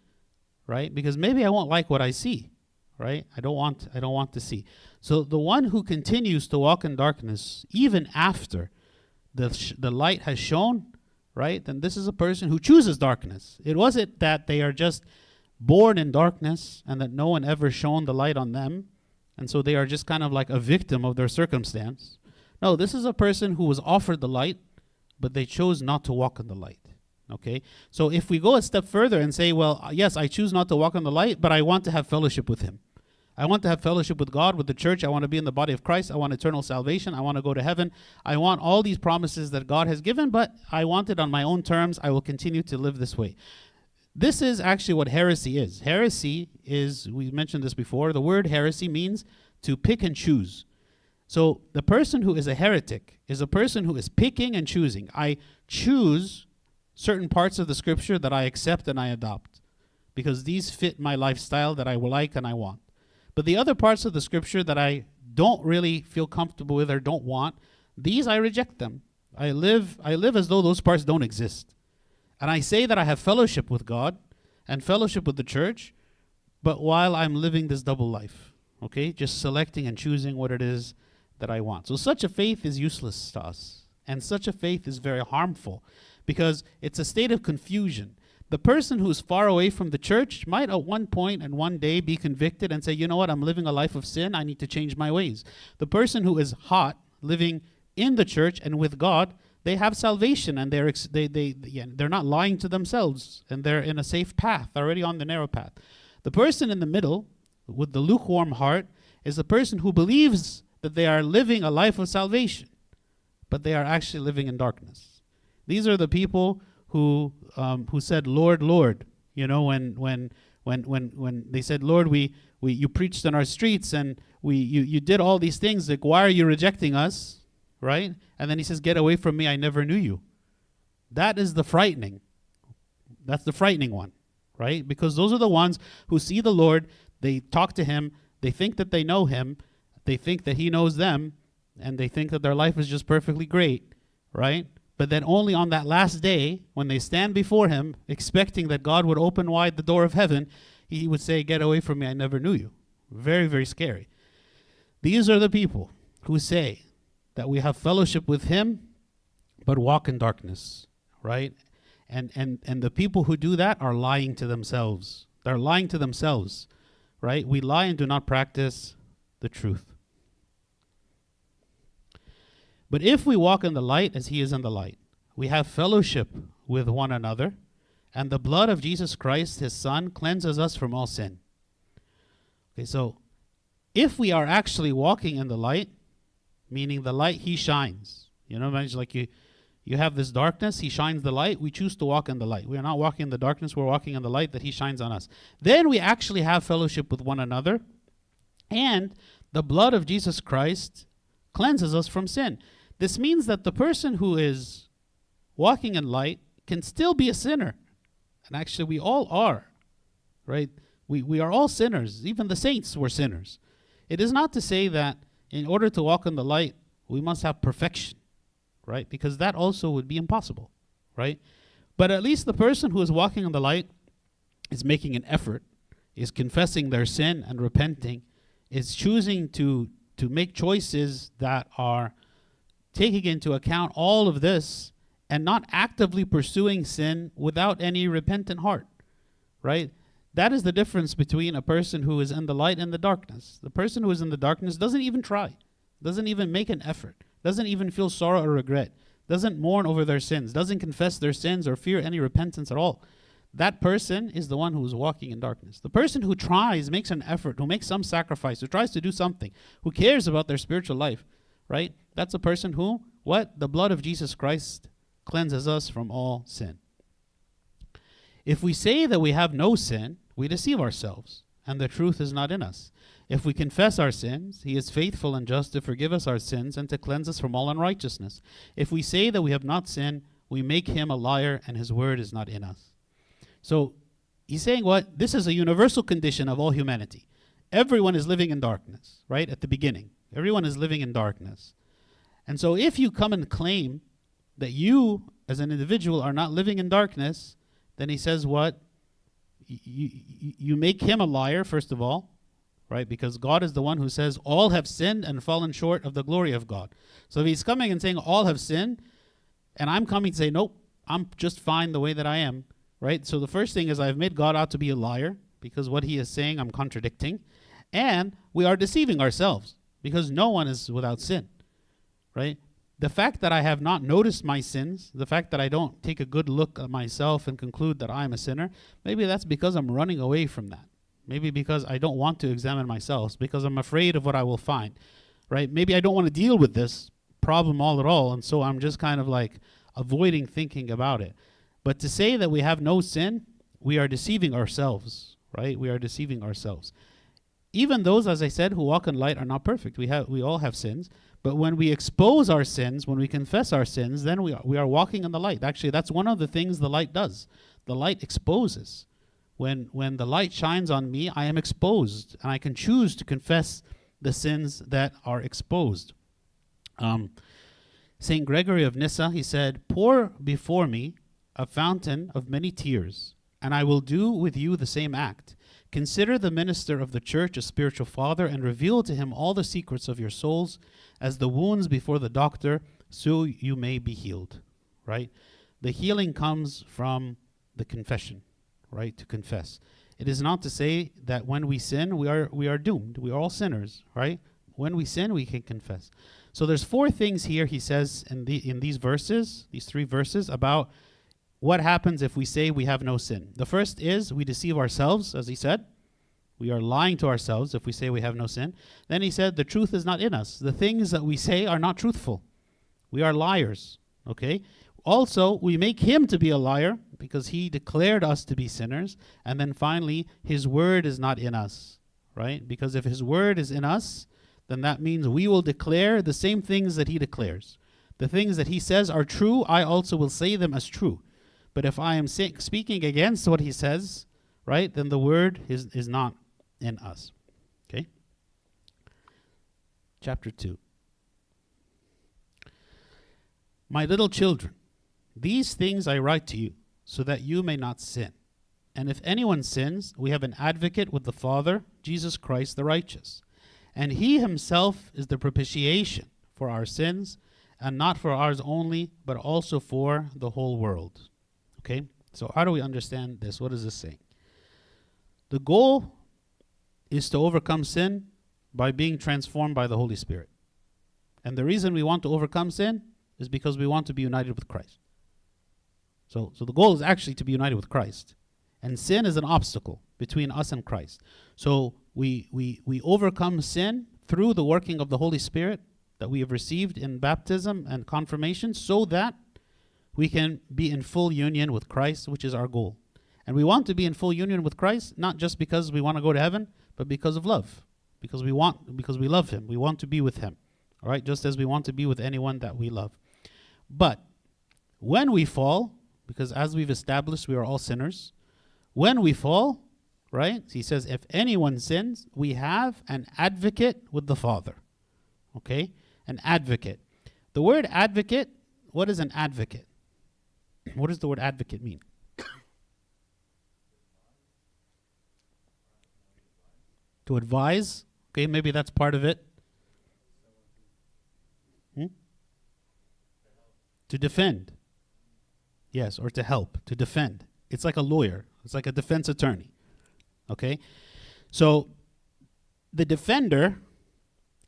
right? Because maybe I won't like what I see, right? I don't want I don't want to see. So the one who continues to walk in darkness even after the sh- the light has shone, right? Then this is a person who chooses darkness. It wasn't that they are just born in darkness and that no one ever shone the light on them, and so they are just kind of like a victim of their circumstance. No, this is a person who was offered the light, but they chose not to walk in the light. Okay? So if we go a step further and say, well, uh, yes, I choose not to walk in the light, but I want to have fellowship with Him. I want to have fellowship with God, with the church. I want to be in the body of Christ. I want eternal salvation. I want to go to heaven. I want all these promises that God has given, but I want it on my own terms. I will continue to live this way. This is actually what heresy is. Heresy is, we mentioned this before, the word heresy means to pick and choose. So the person who is a heretic is a person who is picking and choosing. I choose certain parts of the scripture that I accept and I adopt because these fit my lifestyle that I like and I want. But the other parts of the scripture that I don't really feel comfortable with or don't want, these I reject them. I live I live as though those parts don't exist. And I say that I have fellowship with God and fellowship with the church, but while I'm living this double life, okay? Just selecting and choosing what it is that I want. So such a faith is useless to us. And such a faith is very harmful because it's a state of confusion. The person who's far away from the church might at one point and one day be convicted and say, you know what, I'm living a life of sin, I need to change my ways. The person who is hot, living in the church and with God, they have salvation and they're ex- they they yeah, they're not lying to themselves and they're in a safe path already on the narrow path the person in the middle with the lukewarm heart is the person who believes that they are living a life of salvation but they are actually living in darkness these are the people who um, who said, "Lord, Lord." You know, when when when when when they said, "Lord, we we you preached in our streets and we you you did all these things. Like, why are you rejecting us?" Right? And then he says, "Get away from me! I never knew you." That is the frightening. That's the frightening one, right? Because those are the ones who see the Lord, they talk to him, They think that they know him, they think that he knows them, and they think that their life is just perfectly great, right? But then only on that last day, when they stand before him, expecting that God would open wide the door of heaven, he would say, Get away from me, I never knew you. Very, very scary. These are the people who say that we have fellowship with him, but walk in darkness, right? And, and, and the people who do that are lying to themselves. They're lying to themselves, right? We lie and do not practice the truth. But if we walk in the light as he is in the light, we have fellowship with one another, and the blood of Jesus Christ, his son, cleanses us from all sin. Okay, so if we are actually walking in the light, meaning the light he shines, you know, imagine like you you have this darkness, he shines the light, we choose to walk in the light. We are not walking in the darkness, we're walking in the light that he shines on us. Then we actually have fellowship with one another, and the blood of Jesus Christ cleanses us from sin. This means that the person who is walking in light can still be a sinner. And actually, we all are, right? We, we are all sinners. Even the saints were sinners. It is not to say that in order to walk in the light, we must have perfection, right? Because that also would be impossible, right? But at least the person who is walking in the light is making an effort, is confessing their sin and repenting, is choosing to to make choices that are taking into account all of this and not actively pursuing sin without any repentant heart, right? That is the difference between a person who is in the light and the darkness. The person who is in the darkness doesn't even try, doesn't even make an effort, doesn't even feel sorrow or regret, doesn't mourn over their sins, doesn't confess their sins or fear any repentance at all. That person is the one who is walking in darkness. The person who tries, makes an effort, who makes some sacrifice, who tries to do something, who cares about their spiritual life, right? That's a person who, what? The blood of Jesus Christ cleanses us from all sin. If we say that we have no sin, we deceive ourselves, and the truth is not in us. If we confess our sins, he is faithful and just to forgive us our sins and to cleanse us from all unrighteousness. If we say that we have not sinned, we make him a liar, and his word is not in us. So he's saying what? This is a universal condition of all humanity. Everyone is living in darkness, right? At the beginning. Everyone is living in darkness. And so if you come and claim that you, as an individual, are not living in darkness, then he says what? You, you, make him a liar, first of all, right? Because God is the one who says, All have sinned and fallen short of the glory of God. So if he's coming and saying, All have sinned, and I'm coming to say, Nope, I'm just fine the way that I am, right? So the first thing is, I've made God out to be a liar because what he is saying I'm contradicting. And we are deceiving ourselves because no one is without sin, right? the fact that I have not noticed my sins, the fact that I don't take a good look at myself and conclude that I'm a sinner, maybe that's because I'm running away from that. Maybe because I don't want to examine myself, because I'm afraid of what I will find, right? Maybe I don't want to deal with this problem all at all, and so I'm just kind of like avoiding thinking about it. But to say that we have no sin, we are deceiving ourselves, right? We are deceiving ourselves. Even those, as I said, who walk in light are not perfect. We have we all have sins. But when we expose our sins, when we confess our sins, then we are, we are walking in the light. Actually, that's one of the things the light does. The light exposes. When, when the light shines on me, I am exposed, and I can choose to confess the sins that are exposed. Um, St. Gregory of Nyssa, he said, Pour before me a fountain of many tears, and I will do with you the same act. Consider the minister of the church a spiritual father, and reveal to him all the secrets of your souls as the wounds before the doctor, so you may be healed. Right? The healing comes from the confession, right? To confess. It is not to say that when we sin, we are we are doomed. We are all sinners, right? When we sin, we can confess. So there's four things here he says in the in these verses, these three verses about what happens if we say we have no sin. The first is we deceive ourselves, as he said. We are lying to ourselves if we say we have no sin. Then he said, The truth is not in us. The things that we say are not truthful. We are liars. Okay? Also, we make him to be a liar because he declared us to be sinners. And then finally, his word is not in us. Right? Because if his word is in us, then that means we will declare the same things that he declares. The things that he says are true, I also will say them as true. But if I am speaking against what he says, right, then the word is, is not in us. Okay? chapter 2. My little children, these things I write to you, so that you may not sin. And if anyone sins, we have an advocate with the Father, Jesus Christ the righteous. And he himself is the propitiation for our sins, and not for ours only, but also for the whole world. Okay? So, how do we understand this? What is this saying? The goal is to overcome sin by being transformed by the Holy Spirit. And the reason we want to overcome sin is because we want to be united with Christ. So, so the goal is actually to be united with Christ. And sin is an obstacle between us and Christ. So we, we, we overcome sin through the working of the Holy Spirit that we have received in baptism and confirmation so that we can be in full union with Christ, which is our goal. And we want to be in full union with Christ, not just because we want to go to heaven, but because of love. Because we want because we love him. We want to be with him. All right? Just as we want to be with anyone that we love. But when we fall, because as we've established, we are all sinners. When we fall, right? He says, if anyone sins, we have an advocate with the Father. Okay? An advocate. The word advocate, what is an advocate? What does the word advocate mean? to advise. Okay, maybe that's part of it. Hmm? To defend. Yes, or to help, to defend. It's like a lawyer, it's like a defense attorney. Okay? So the defender,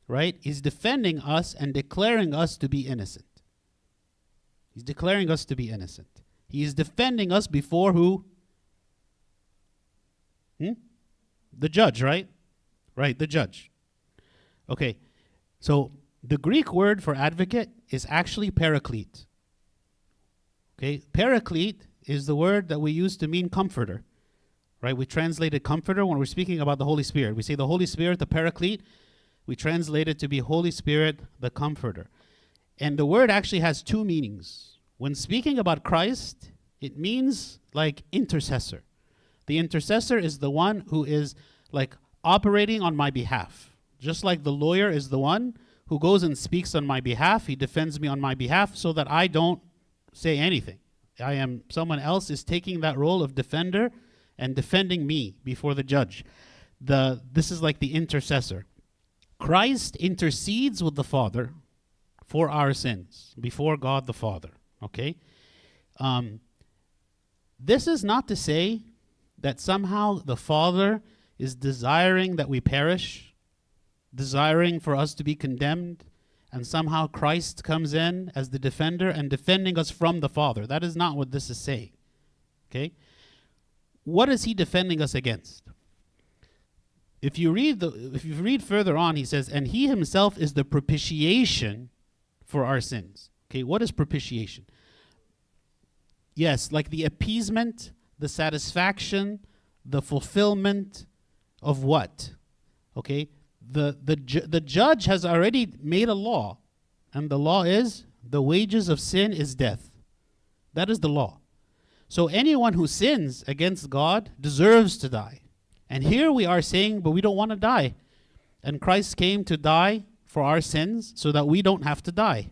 right, is defending us and declaring us to be innocent. He's declaring us to be innocent. He is defending us before who? Hmm? The judge, right? Right, the judge. Okay, so the Greek word for advocate is actually paraclete. Okay, paraclete is the word that we use to mean comforter. Right? We translated comforter when we're speaking about the Holy Spirit. We say the Holy Spirit, the paraclete. We translate it to be Holy Spirit, the comforter. And the word actually has two meanings. When speaking about Christ, it means like intercessor. The intercessor is the one who is like operating on my behalf. Just like the lawyer is the one who goes and speaks on my behalf, he defends me on my behalf so that I don't say anything. I am someone else is taking that role of defender and defending me before the judge. The this is like the intercessor. Christ intercedes with the Father for our sins before God the Father. Okay? Um, this is not to say that somehow the Father is desiring that we perish, desiring for us to be condemned, and somehow Christ comes in as the defender and defending us from the Father. That is not what this is saying. Okay? What is he defending us against? If you read the if you read further on, he says, and he himself is the propitiation for our sins. Okay, what is propitiation? Yes, like the appeasement, the satisfaction, the fulfillment of what? Okay? The the ju- the judge has already made a law, and the law is the wages of sin is death. That is the law. So anyone who sins against God deserves to die. And here we are saying, but we don't want to die. And Christ came to die for our sins so that we don't have to die.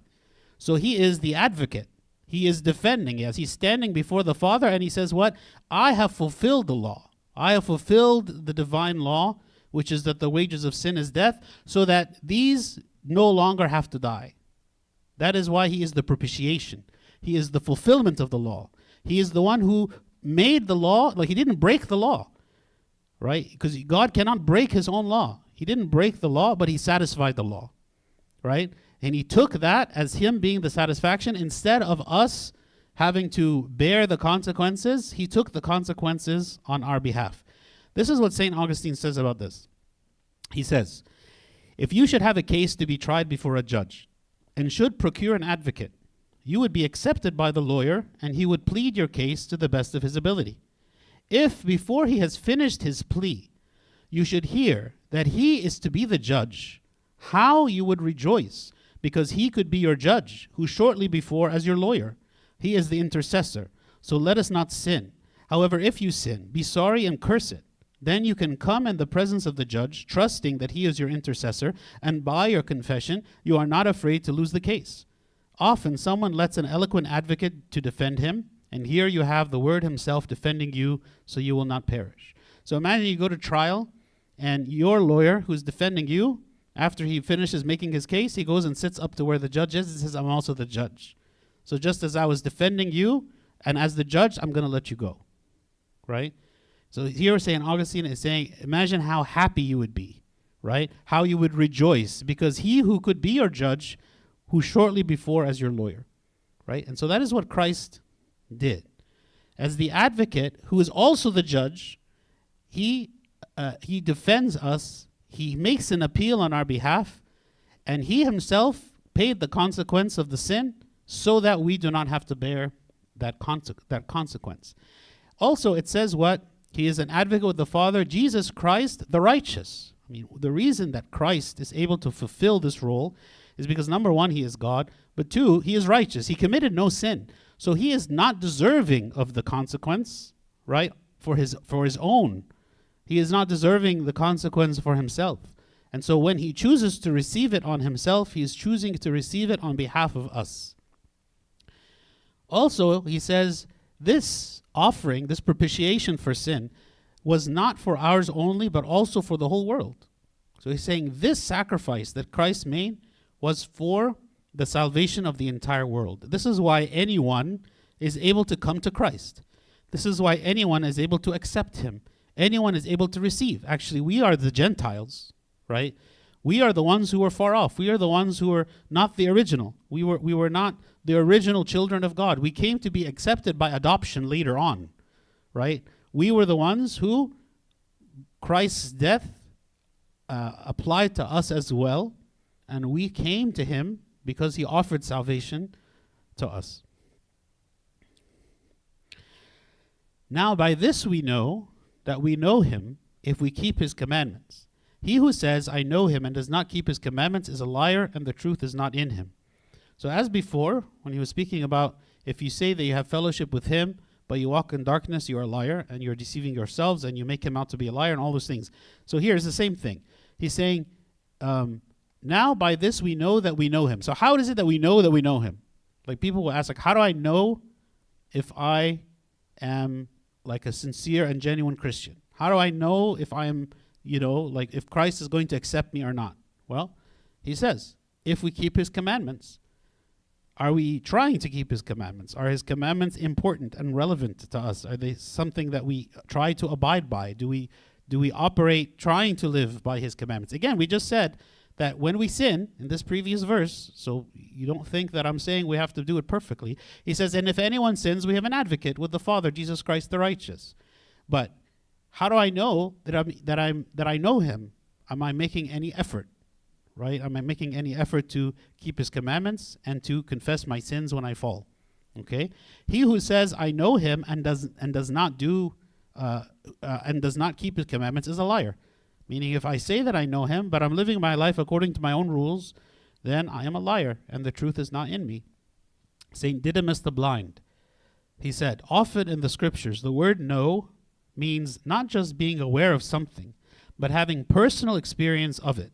So he is the advocate. He is defending. Yes, he's standing before the Father and he says, What? I have fulfilled the law. I have fulfilled the divine law, which is that the wages of sin is death, so that these no longer have to die. That is why he is the propitiation. He is the fulfillment of the law. He is the one who made the law, like he didn't break the law, right? Because God cannot break his own law. He didn't break the law, but he satisfied the law, right? And he took that as him being the satisfaction instead of us having to bear the consequences, he took the consequences on our behalf. This is what St. Augustine says about this. He says, If you should have a case to be tried before a judge and should procure an advocate, you would be accepted by the lawyer and he would plead your case to the best of his ability. If before he has finished his plea, you should hear that he is to be the judge, how you would rejoice, because he could be your judge, who shortly before, as your lawyer, he is the intercessor. So let us not sin. However, if you sin, be sorry and curse it. Then you can come in the presence of the judge, trusting that he is your intercessor, and by your confession, you are not afraid to lose the case. Often, someone lets an eloquent advocate to defend him, and here you have the word himself defending you, so you will not perish. So imagine you go to trial, and your lawyer, who's defending you, after he finishes making his case, he goes and sits up to where the judge is and says, I'm also the judge. So just as I was defending you, and as the judge, I'm going to let you go. Right? So here St. Augustine is saying, imagine how happy you would be, right? How you would rejoice, because he who could be your judge, who shortly before as your lawyer, right? And so that is what Christ did. As the advocate, who is also the judge, he, uh, he defends us, he makes an appeal on our behalf, and he himself paid the consequence of the sin so that we do not have to bear that, conse- that consequence. Also, it says what? He is an advocate with the Father, Jesus Christ, the righteous. I mean, the reason that Christ is able to fulfill this role is because number one, he is God, but two, he is righteous. He committed no sin. So he is not deserving of the consequence, right? For his for his own. He is not deserving the consequence for himself. And so when he chooses to receive it on himself, he is choosing to receive it on behalf of us. Also, he says, this offering, this propitiation for sin, was not for ours only, but also for the whole world. So he's saying this sacrifice that Christ made was for the salvation of the entire world. This is why anyone is able to come to Christ. This is why anyone is able to accept him. Anyone is able to receive. Actually, we are the Gentiles, right? We are the ones who are far off. We are the ones who are not the original. We were we were not the original children of God. We came to be accepted by adoption later on, right? We were the ones who Christ's death uh, applied to us as well, and we came to him because he offered salvation to us. Now, by this we know that we know him if we keep his commandments. He who says, I know him, and does not keep his commandments is a liar, and the truth is not in him. So, as before, when he was speaking about if you say that you have fellowship with him, but you walk in darkness, you are a liar, and you're deceiving yourselves, and you make him out to be a liar, and all those things. So, here's the same thing. He's saying, um, Now by this we know that we know him. So, how is it that we know that we know him? Like, people will ask, like, how do I know if I am like a sincere and genuine Christian? How do I know if I am, you know, like if Christ is going to accept me or not? Well, he says, if we keep his commandments. Are we trying to keep his commandments? Are his commandments important and relevant to us? Are they something that we try to abide by? Do we do we operate trying to live by his commandments? Again, we just said that when we sin in this previous verse, so you don't think that I'm saying we have to do it perfectly. He says, "And if anyone sins, we have an advocate with the Father, Jesus Christ the righteous." But how do I know that I'm that I'm that I know him? Am I making any effort? right? Am I making any effort to keep his commandments and to confess my sins when I fall? Okay? He who says, I know him and does, and does not do, uh, uh, and does not keep his commandments is a liar. Meaning, if I say that I know him, but I'm living my life according to my own rules, then I am a liar, and the truth is not in me. St. Didymus the Blind, he said, Often in the scriptures, the word know means not just being aware of something, but having personal experience of it.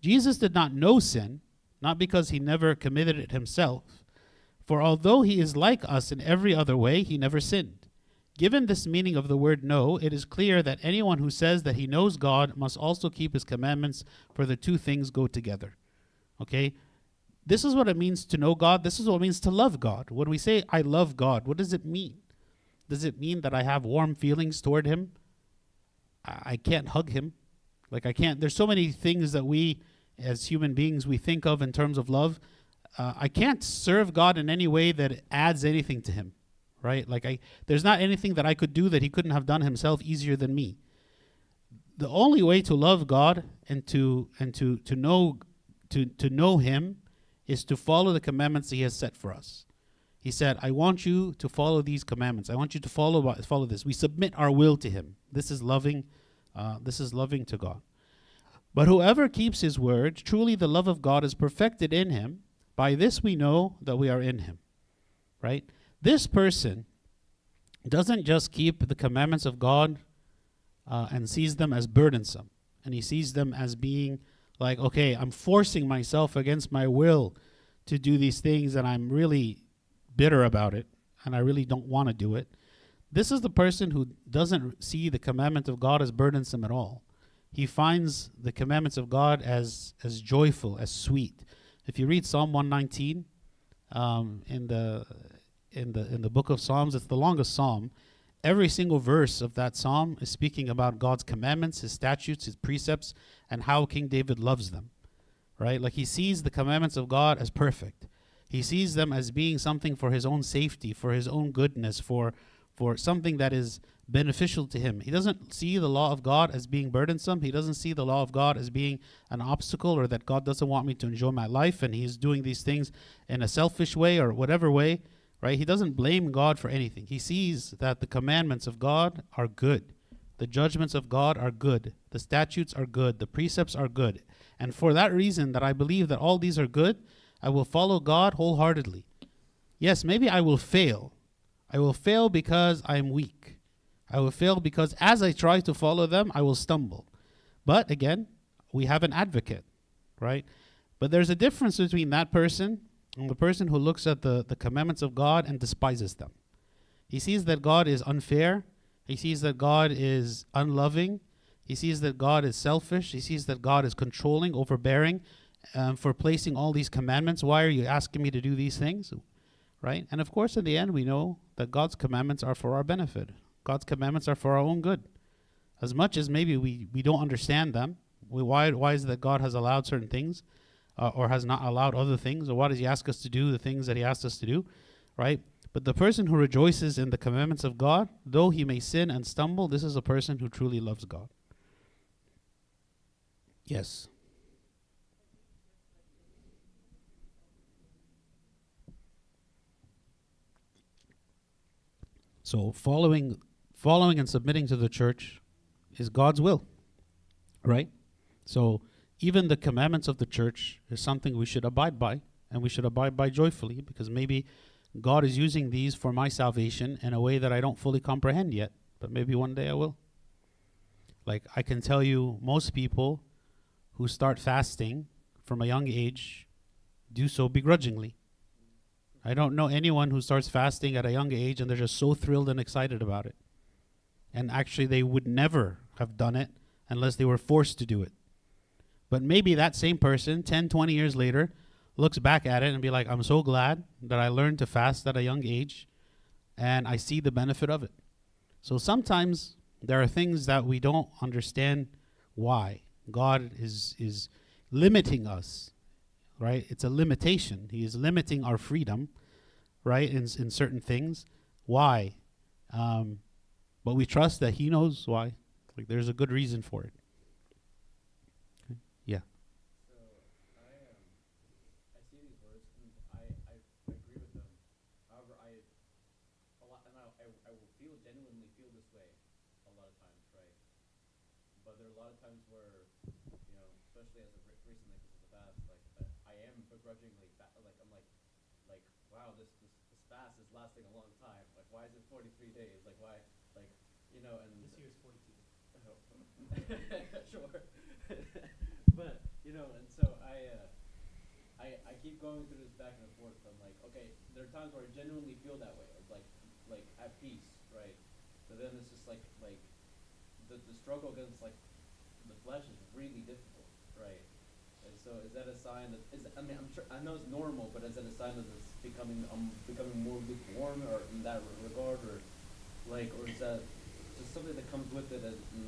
Jesus did not know sin, not because he never committed it himself. For although he is like us in every other way, he never sinned. Given this meaning of the word know, it is clear that anyone who says that he knows God must also keep his commandments, for the two things go together. Okay? This is what it means to know God. This is what it means to love God. When we say, I love God, what does it mean? Does it mean that I have warm feelings toward him? I, I can't hug him. Like, I can't. There's so many things that we as human beings we think of in terms of love, uh, I can't serve God in any way that adds anything to Him, right? Like I, there's not anything that I could do that He couldn't have done Himself easier than me. The only way to love God and to and to to know to to know Him is to follow the commandments He has set for us. He said, "I want you to follow these commandments. I want you to follow follow this. We submit our will to Him. This is loving. Uh, this is loving to God." But whoever keeps his word, truly the love of God is perfected in him. By this we know that we are in him. Right? This person doesn't just keep the commandments of God uh, and sees them as burdensome. And he sees them as being like, okay, I'm forcing myself against my will to do these things, and I'm really bitter about it, and I really don't want to do it. This is the person who doesn't see the commandment of God as burdensome at all. He finds the commandments of God as as joyful, as sweet. If you read Psalm 119 um, in the in the in the book of Psalms, it's the longest psalm. Every single verse of that psalm is speaking about God's commandments, His statutes, His precepts, and how King David loves them. Right? Like he sees the commandments of God as perfect. He sees them as being something for his own safety, for his own goodness, for for something that is beneficial to him. He doesn't see the law of God as being burdensome. He doesn't see the law of God as being an obstacle or that God doesn't want me to enjoy my life and he's doing these things in a selfish way or whatever way, right? He doesn't blame God for anything. He sees that the commandments of God are good. The judgments of God are good. The statutes are good. The precepts are good. And for that reason that I believe that all these are good, I will follow God wholeheartedly. Yes, maybe I will fail. I will fail because I am weak. I will fail because as I try to follow them, I will stumble. But again, we have an advocate, right? But there's a difference between that person the person who looks at the, the commandments of God and despises them. He sees that God is unfair. He sees that God is unloving. He sees that God is selfish. He sees that God is controlling, overbearing um, for placing all these commandments. Why are you asking me to do these things? Right? And of course, in the end, we know that God's commandments are for our benefit. God's commandments are for our own good. As much as maybe we, we don't understand them, we, why, why is it that God has allowed certain things uh, or has not allowed other things? Or why does He ask us to do the things that He asked us to do? Right? But the person who rejoices in the commandments of God, though he may sin and stumble, this is a person who truly loves God. Yes. So following following and submitting to the church is God's will. Right? So even the commandments of the church is something we should abide by and we should abide by joyfully because maybe God is using these for my salvation in a way that I don't fully comprehend yet, but maybe one day I will. Like I can tell you most people who start fasting from a young age do so begrudgingly. I don't know anyone who starts fasting at a young age and they're just so thrilled and excited about it. And actually, they would never have done it unless they were forced to do it. But maybe that same person, 10, 20 years later, looks back at it and be like, I'm so glad that I learned to fast at a young age and I see the benefit of it. So sometimes there are things that we don't understand why. God is, is limiting us right? It's a limitation. He is limiting our freedom, right? In in certain things. Why? Um, but we trust that He knows why. Like there's a good reason for it. Okay. Yeah. So I um I see these words and I, I agree with them. However, I a lot and I, I I will feel genuinely feel this way a lot of times, right? But there are a lot of times where you know, especially as of re- recently because of the fast, like that I am begrudgingly fa- like I'm like like wow this this this fast is lasting a long time. Like why is it 43 days? Like why like you know and This year's 42. sure. but you know, and so I, uh, I, I keep going through this back and forth. I'm like, okay, there are times where I genuinely feel that way, like, like at peace, right? But then it's just like, like, the the struggle against like the flesh is really difficult, right? And so, is that a sign that is? I mean, I'm sure I know it's normal, but is that a sign that it's becoming um becoming more lukewarm, or in that regard, or like, or is that just something that comes with it,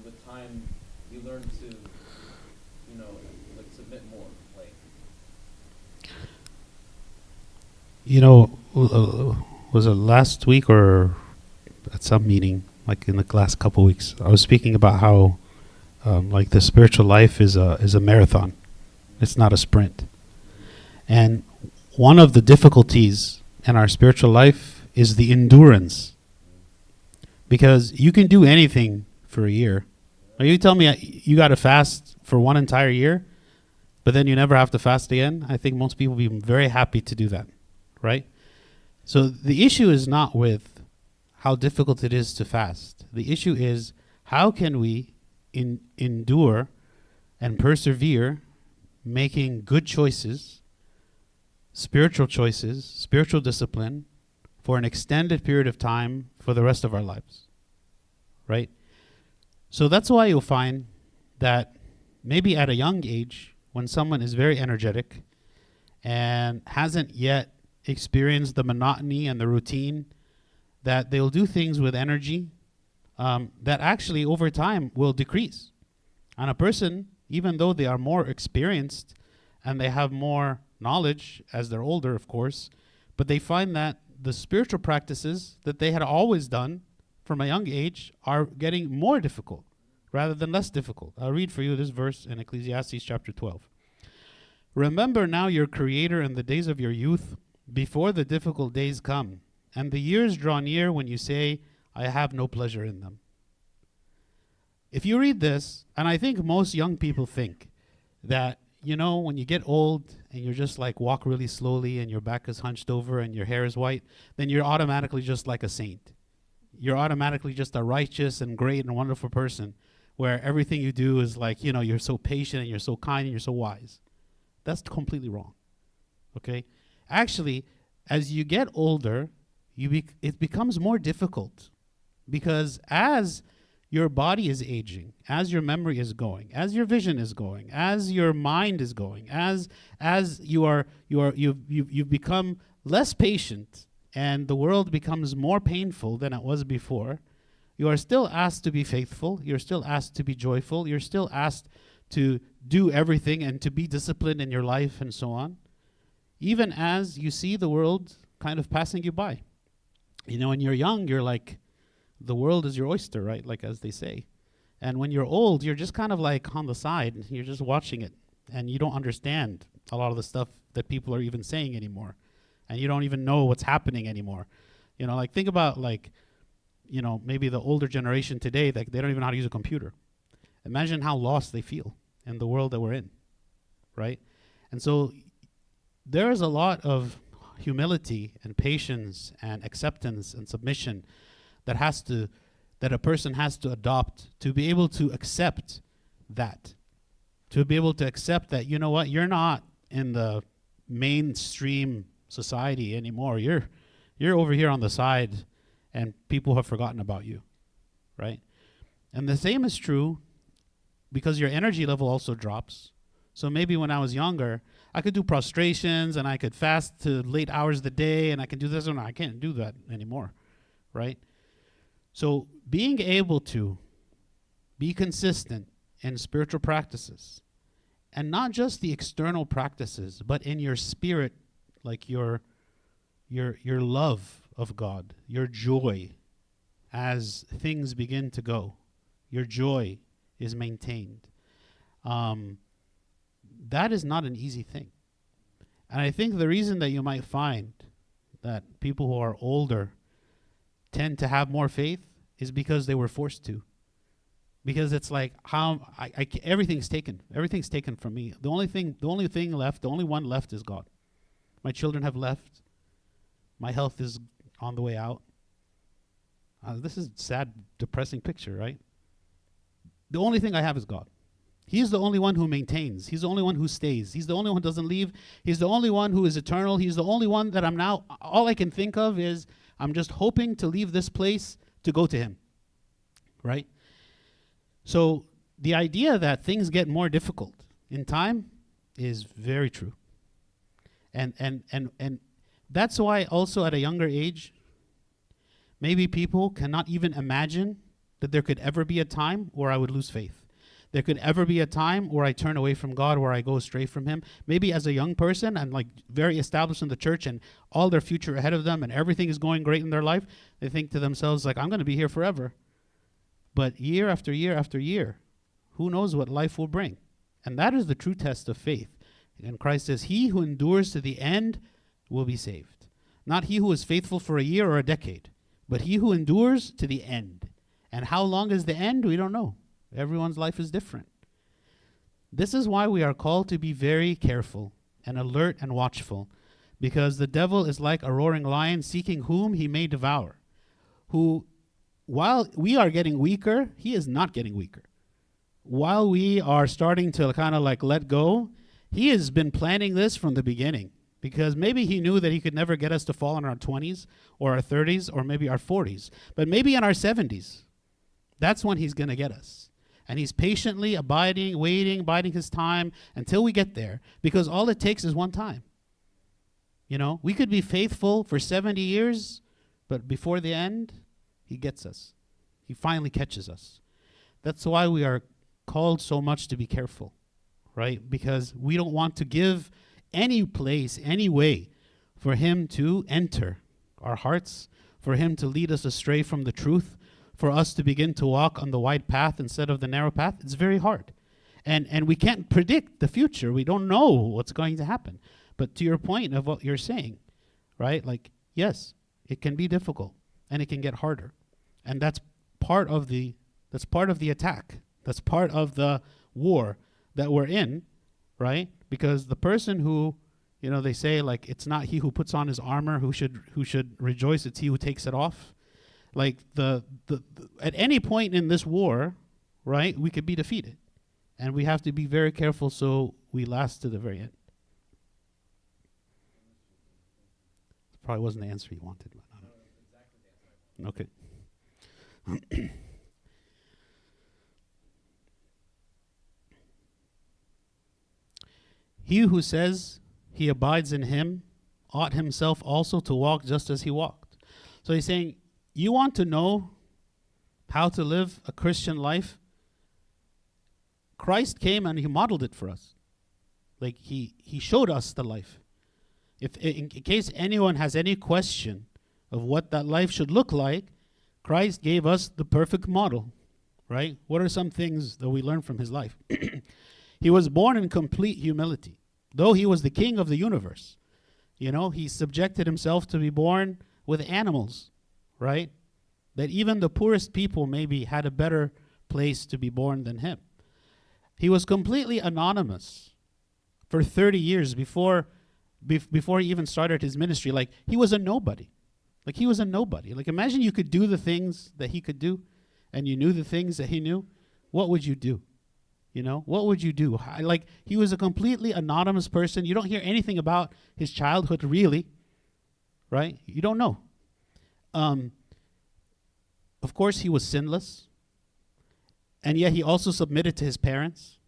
with time you learn to, you know, like submit more, like. You know, uh, was it last week or at some meeting, like in the last couple weeks? I was speaking about how, um, like, the spiritual life is a is a marathon. It's not a sprint. And one of the difficulties in our spiritual life is the endurance. Because you can do anything for a year. Are you tell me uh, you got to fast for one entire year, but then you never have to fast again? I think most people would be very happy to do that, right? So the issue is not with how difficult it is to fast. The issue is how can we in, endure and persevere making good choices, spiritual choices, spiritual discipline for an extended period of time for the rest of our lives? Right? So that's why you'll find that maybe at a young age, when someone is very energetic and hasn't yet experienced the monotony and the routine, that they'll do things with energy um, that actually over time will decrease. And a person, even though they are more experienced and they have more knowledge as they're older, of course, but they find that the spiritual practices that they had always done from a young age are getting more difficult rather than less difficult. I'll read for you this verse in Ecclesiastes chapter 12. Remember now your Creator in the days of your youth, before the difficult days come, and the years draw near when you say, I have no pleasure in them. If you read this, and I think most young people think that, you know, when you get old and you're just like walk really slowly and your back is hunched over and your hair is white, then you're automatically just like a saint. You're automatically just a righteous and great and wonderful person where everything you do is like, you know, you're so patient and you're so kind and you're so wise. That's completely wrong. Okay? Actually, as you get older, you bec it becomes more difficult because as your body is aging, as your memory is going, as your vision is going, as your mind is going, as as you are you are you you you've become less patient and the world becomes more painful than it was before, you are still asked to be faithful, you're still asked to be joyful, you're still asked to do everything and to be disciplined in your life and so on. Even as you see the world kind of passing you by. You know, when you're young, you're like the world is your oyster, right? Like as they say. And when you're old, you're just kind of like on the side, you're just watching it, and you don't understand a lot of the stuff that people are even saying anymore, and you don't even know what's happening anymore. You know, like think about like, you know, maybe the older generation today, like they don't even know how to use a computer. Imagine how lost they feel in the world that we're in, right? And so there is a lot of humility and patience and acceptance and submission that has to that a person has to adopt to be able to accept that to be able to accept that you know what you're not in the mainstream society anymore. You're you're over here on the side and people have forgotten about you right? And the same is true because your energy level also drops. So maybe when i was younger i could do prostrations and i could fast to late hours of the day and i can do this and i can't do that anymore right? So, being able to be consistent in spiritual practices, and not just the external practices, but in your spirit, like your your your love of God, your joy as things begin to go, your joy is maintained. Um, that is not an easy thing. And I think the reason that you might find that people who are older tend to have more faith is because they were forced to. Because it's like how I, I everything's taken. Everything's taken from me. The only thing, the only thing left, the only one left is God. My children have left. My health is on the way out. Uh, this is sad, depressing picture, right? The only thing I have is God. He's the only one who maintains. He's the only one who stays. He's the only one who doesn't leave. He's the only one who is eternal. He's the only one that I'm now, all I can think of is I'm just hoping to leave this place to go to Him. Right? So the idea that things get more difficult in time is very true. And and and and that's why also at a younger age maybe people cannot even imagine that there could ever be a time where I would lose faith. There could ever be a time where I turn away from God, where I go astray from Him. Maybe as a young person and like very established in the church and all their future ahead of them and everything is going great in their life, they think to themselves, like, I'm going to be here forever. But year after year after year, who knows what life will bring? And that is the true test of faith. And Christ says, He who endures to the end will be saved. Not he who is faithful for a year or a decade, but he who endures to the end. And how long is the end? We don't know. Everyone's life is different. This is why we are called to be very careful and alert and watchful, because the devil is like a roaring lion seeking whom he may devour, who while we are getting weaker, he is not getting weaker. While we are starting to kind of like let go, he has been planning this from the beginning because maybe he knew that he could never get us to fall in our 20s or our 30s or maybe our 40s, but maybe in our 70s. That's when he's going to get us. And he's patiently abiding, waiting, biding his time until we get there because all it takes is one time. You know, we could be faithful for 70 years, but before the end, he gets us. He finally catches us. That's why we are called so much to be careful, right? Because we don't want to give any place, any way for him to enter our hearts, for him to lead us astray from the truth, for us to begin to walk on the wide path instead of the narrow path. It's very hard. And and we can't predict the future. We don't know what's going to happen. But to your point of what you're saying, right? Like yes, it can be difficult and it can get harder. And that's part of the that's part of the attack. That's part of the war that we're in, right? Because the person who, you know, they say like it's not he who puts on his armor who should who should rejoice, it's he who takes it off. Like the, the, the at any point in this war, right, we could be defeated. And we have to be very careful so we last to the very end. Probably wasn't the answer you wanted, but know. Okay. he who says he abides in him ought himself also to walk just as he walked. So he's saying, You want to know how to live a Christian life? Christ came and he modeled it for us. Like he, he showed us the life. If in, in case anyone has any question of what that life should look like, Christ gave us the perfect model, right? What are some things that we learn from his life? he was born in complete humility, though he was the king of the universe. You know, he subjected himself to be born with animals, right? That even the poorest people maybe had a better place to be born than him. He was completely anonymous for 30 years before bef- before he even started his ministry. Like he was a nobody. Like he was a nobody. Like imagine you could do the things that he could do and you knew the things that he knew. What would you do? You know, what would you do? How, like he was a completely anonymous person. You don't hear anything about his childhood really. Right? You don't know. Um of course he was sinless. And yet he also submitted to his parents.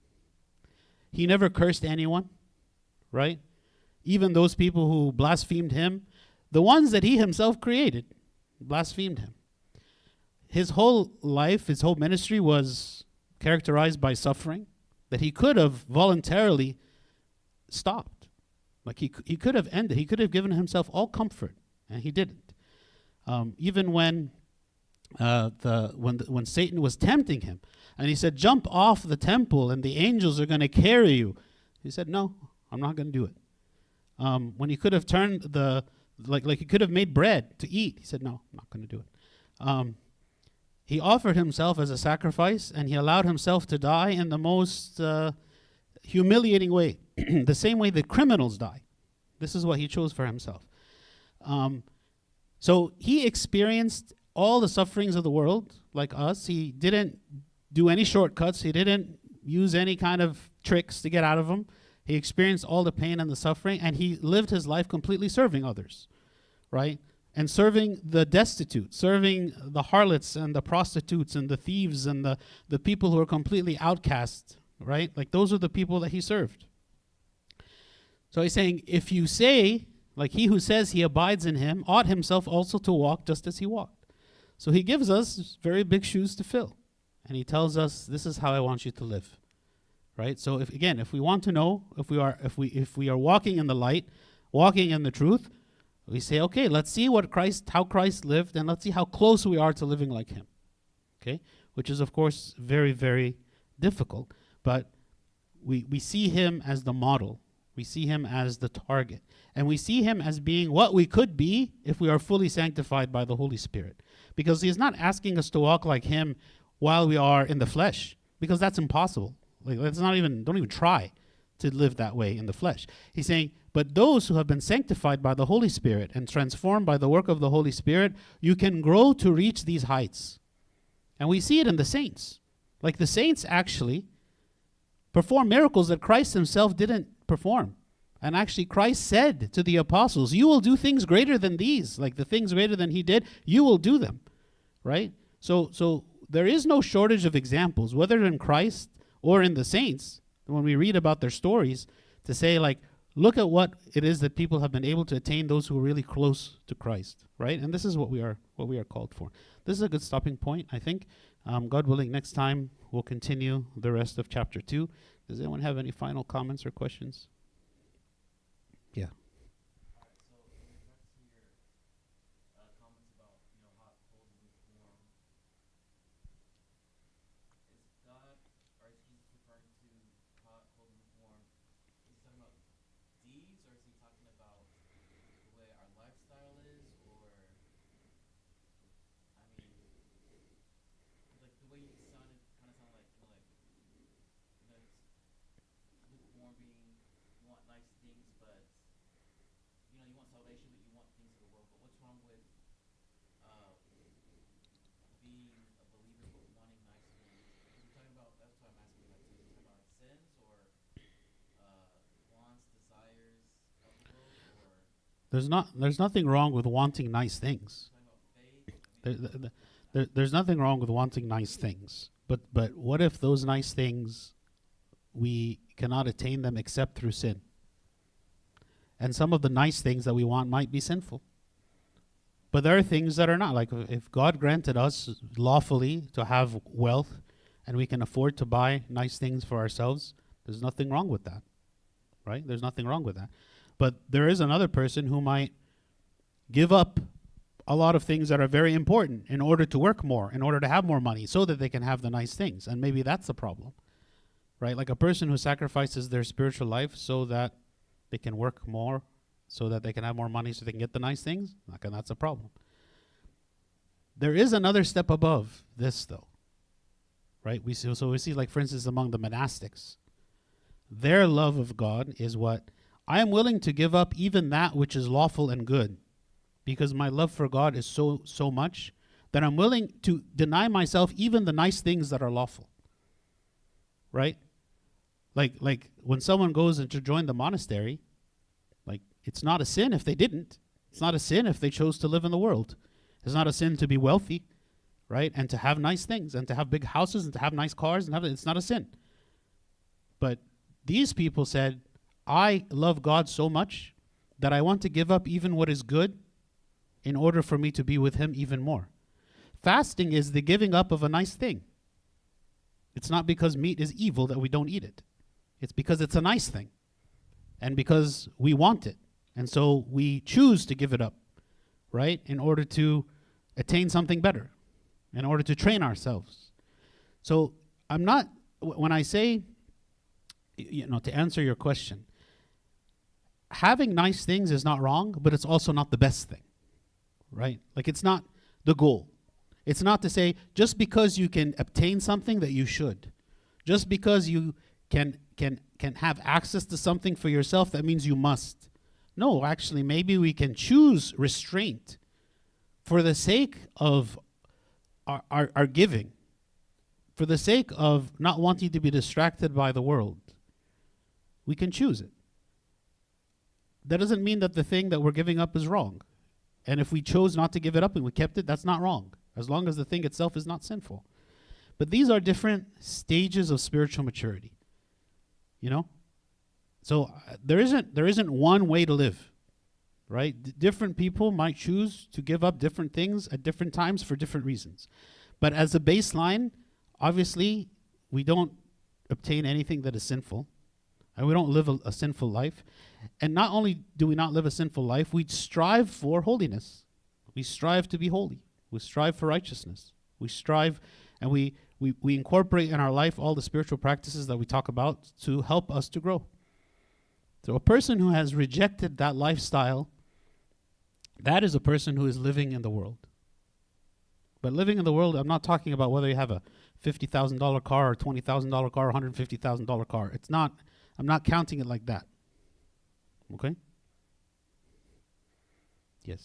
He never cursed anyone, right? Even those people who blasphemed him, the ones that he himself created, blasphemed him. His whole life, his whole ministry was characterized by suffering that he could have voluntarily stopped. Like he, he could have ended, he could have given himself all comfort, and he didn't. Um, even when uh, the when the, when Satan was tempting him, and he said, "Jump off the temple, and the angels are going to carry you." He said, "No, I'm not going to do it." Um, when he could have turned the like like he could have made bread to eat, he said, "No, I'm not going to do it." Um, he offered himself as a sacrifice, and he allowed himself to die in the most uh, humiliating way, the same way that criminals die. This is what he chose for himself. Um, so he experienced all the sufferings of the world like us. He didn't do any shortcuts. He didn't use any kind of tricks to get out of them. He experienced all the pain and the suffering, and he lived his life completely serving others, right? And serving the destitute, serving the harlots and the prostitutes and the thieves and the, the people who are completely outcast, right? Like those are the people that he served. So he's saying, if you say, like he who says he abides in him, ought himself also to walk just as he walked. So he gives us very big shoes to fill. And he tells us, this is how I want you to live. Right? So if again, if we want to know if we are if we if we are walking in the light, walking in the truth, we say, okay, let's see what Christ how Christ lived and let's see how close we are to living like him. Okay? Which is of course very, very difficult. But we we see him as the model. We see him as the target. And we see him as being what we could be if we are fully sanctified by the Holy Spirit. Because he's not asking us to walk like him while we are in the flesh, because that's impossible. Like let's not even don't even try to live that way in the flesh. He's saying, but those who have been sanctified by the Holy Spirit and transformed by the work of the Holy Spirit, you can grow to reach these heights. And we see it in the saints. Like the saints actually perform miracles that Christ himself didn't perform. And actually, Christ said to the apostles, You will do things greater than these. Like the things greater than he did, you will do them. Right? So, so there is no shortage of examples, whether in Christ or in the saints, when we read about their stories, to say, like, look at what it is that people have been able to attain those who are really close to Christ, right? And this is what we are what we are called for. This is a good stopping point, I think. Um, God willing, next time we'll continue the rest of chapter two. Does anyone have any final comments or questions? Yeah. Alright, so in regards to your uh, comments about, you know, hot, cold, and lukewarm, is God or is Jesus referring to hot, cold, and lukewarm? Is he talking about deeds or is he talking about the way our lifestyle is or I mean like the way you sounded kinda sounded like you know like you know it's lukewarm being you want nice things but you know, you want salvation, but you want things of the world. But what's wrong with uh, being a believer but wanting nice things? Because we're talking about that's what I'm asking about. Is talking about like sins or uh, wants, desires of the world, or There's not there's nothing wrong with wanting nice things. there, there, there's nothing wrong with wanting nice things. But but what if those nice things we cannot attain them except through sin? And some of the nice things that we want might be sinful. But there are things that are not. Like uh, if God granted us lawfully to have wealth and we can afford to buy nice things for ourselves, there's nothing wrong with that. Right? There's nothing wrong with that. But there is another person who might give up a lot of things that are very important in order to work more, in order to have more money, so that they can have the nice things. And maybe that's the problem, right? Like a person who sacrifices their spiritual life so that they can work more, so that they can have more money, so they can get the nice things. Like, and that's a problem. There is another step above this, though, right? We see, so we see, like for instance, among the monastics, their love of God is what I am willing to give up even that which is lawful and good because my love for God is so so much that I'm willing to deny myself even the nice things that are lawful. Right? Like like when someone goes and to join the monastery, like it's not a sin if they didn't. It's not a sin if they chose to live in the world. It's not a sin to be wealthy, right? And to have nice things and to have big houses and to have nice cars and have it's not a sin. But these people said, I love God so much that I want to give up even what is good in order for me to be with him even more. Fasting is the giving up of a nice thing. It's not because meat is evil that we don't eat it. It's because it's a nice thing. And because we want it. And so we choose to give it up, right? In order to attain something better, in order to train ourselves. So I'm not, when I say, you know, to answer your question, having nice things is not wrong, but it's also not the best thing right? Like it's not the goal. It's not to say just because you can obtain something that you should. Just because you can can can have access to something for yourself that means you must. No, actually maybe we can choose restraint for the sake of our, our, our giving. For the sake of not wanting to be distracted by the world. We can choose it. That doesn't mean that the thing that we're giving up is wrong. And if we chose not to give it up and we kept it, that's not wrong, as long as the thing itself is not sinful. But these are different stages of spiritual maturity. You know? So uh, there isn't there isn't one way to live. Right? D- different people might choose to give up different things at different times for different reasons. But as a baseline, obviously, we don't obtain anything that is sinful. And we don't live a, a sinful life. And not only do we not live a sinful life, we strive for holiness. We strive to be holy. We strive for righteousness. We strive and we, we, we incorporate in our life all the spiritual practices that we talk about to help us to grow. So a person who has rejected that lifestyle, that is a person who is living in the world. But living in the world, I'm not talking about whether you have a $50,000 car or $20,000 car or $150,000 car. It's not, I'm not counting it like that. Okay? Yes.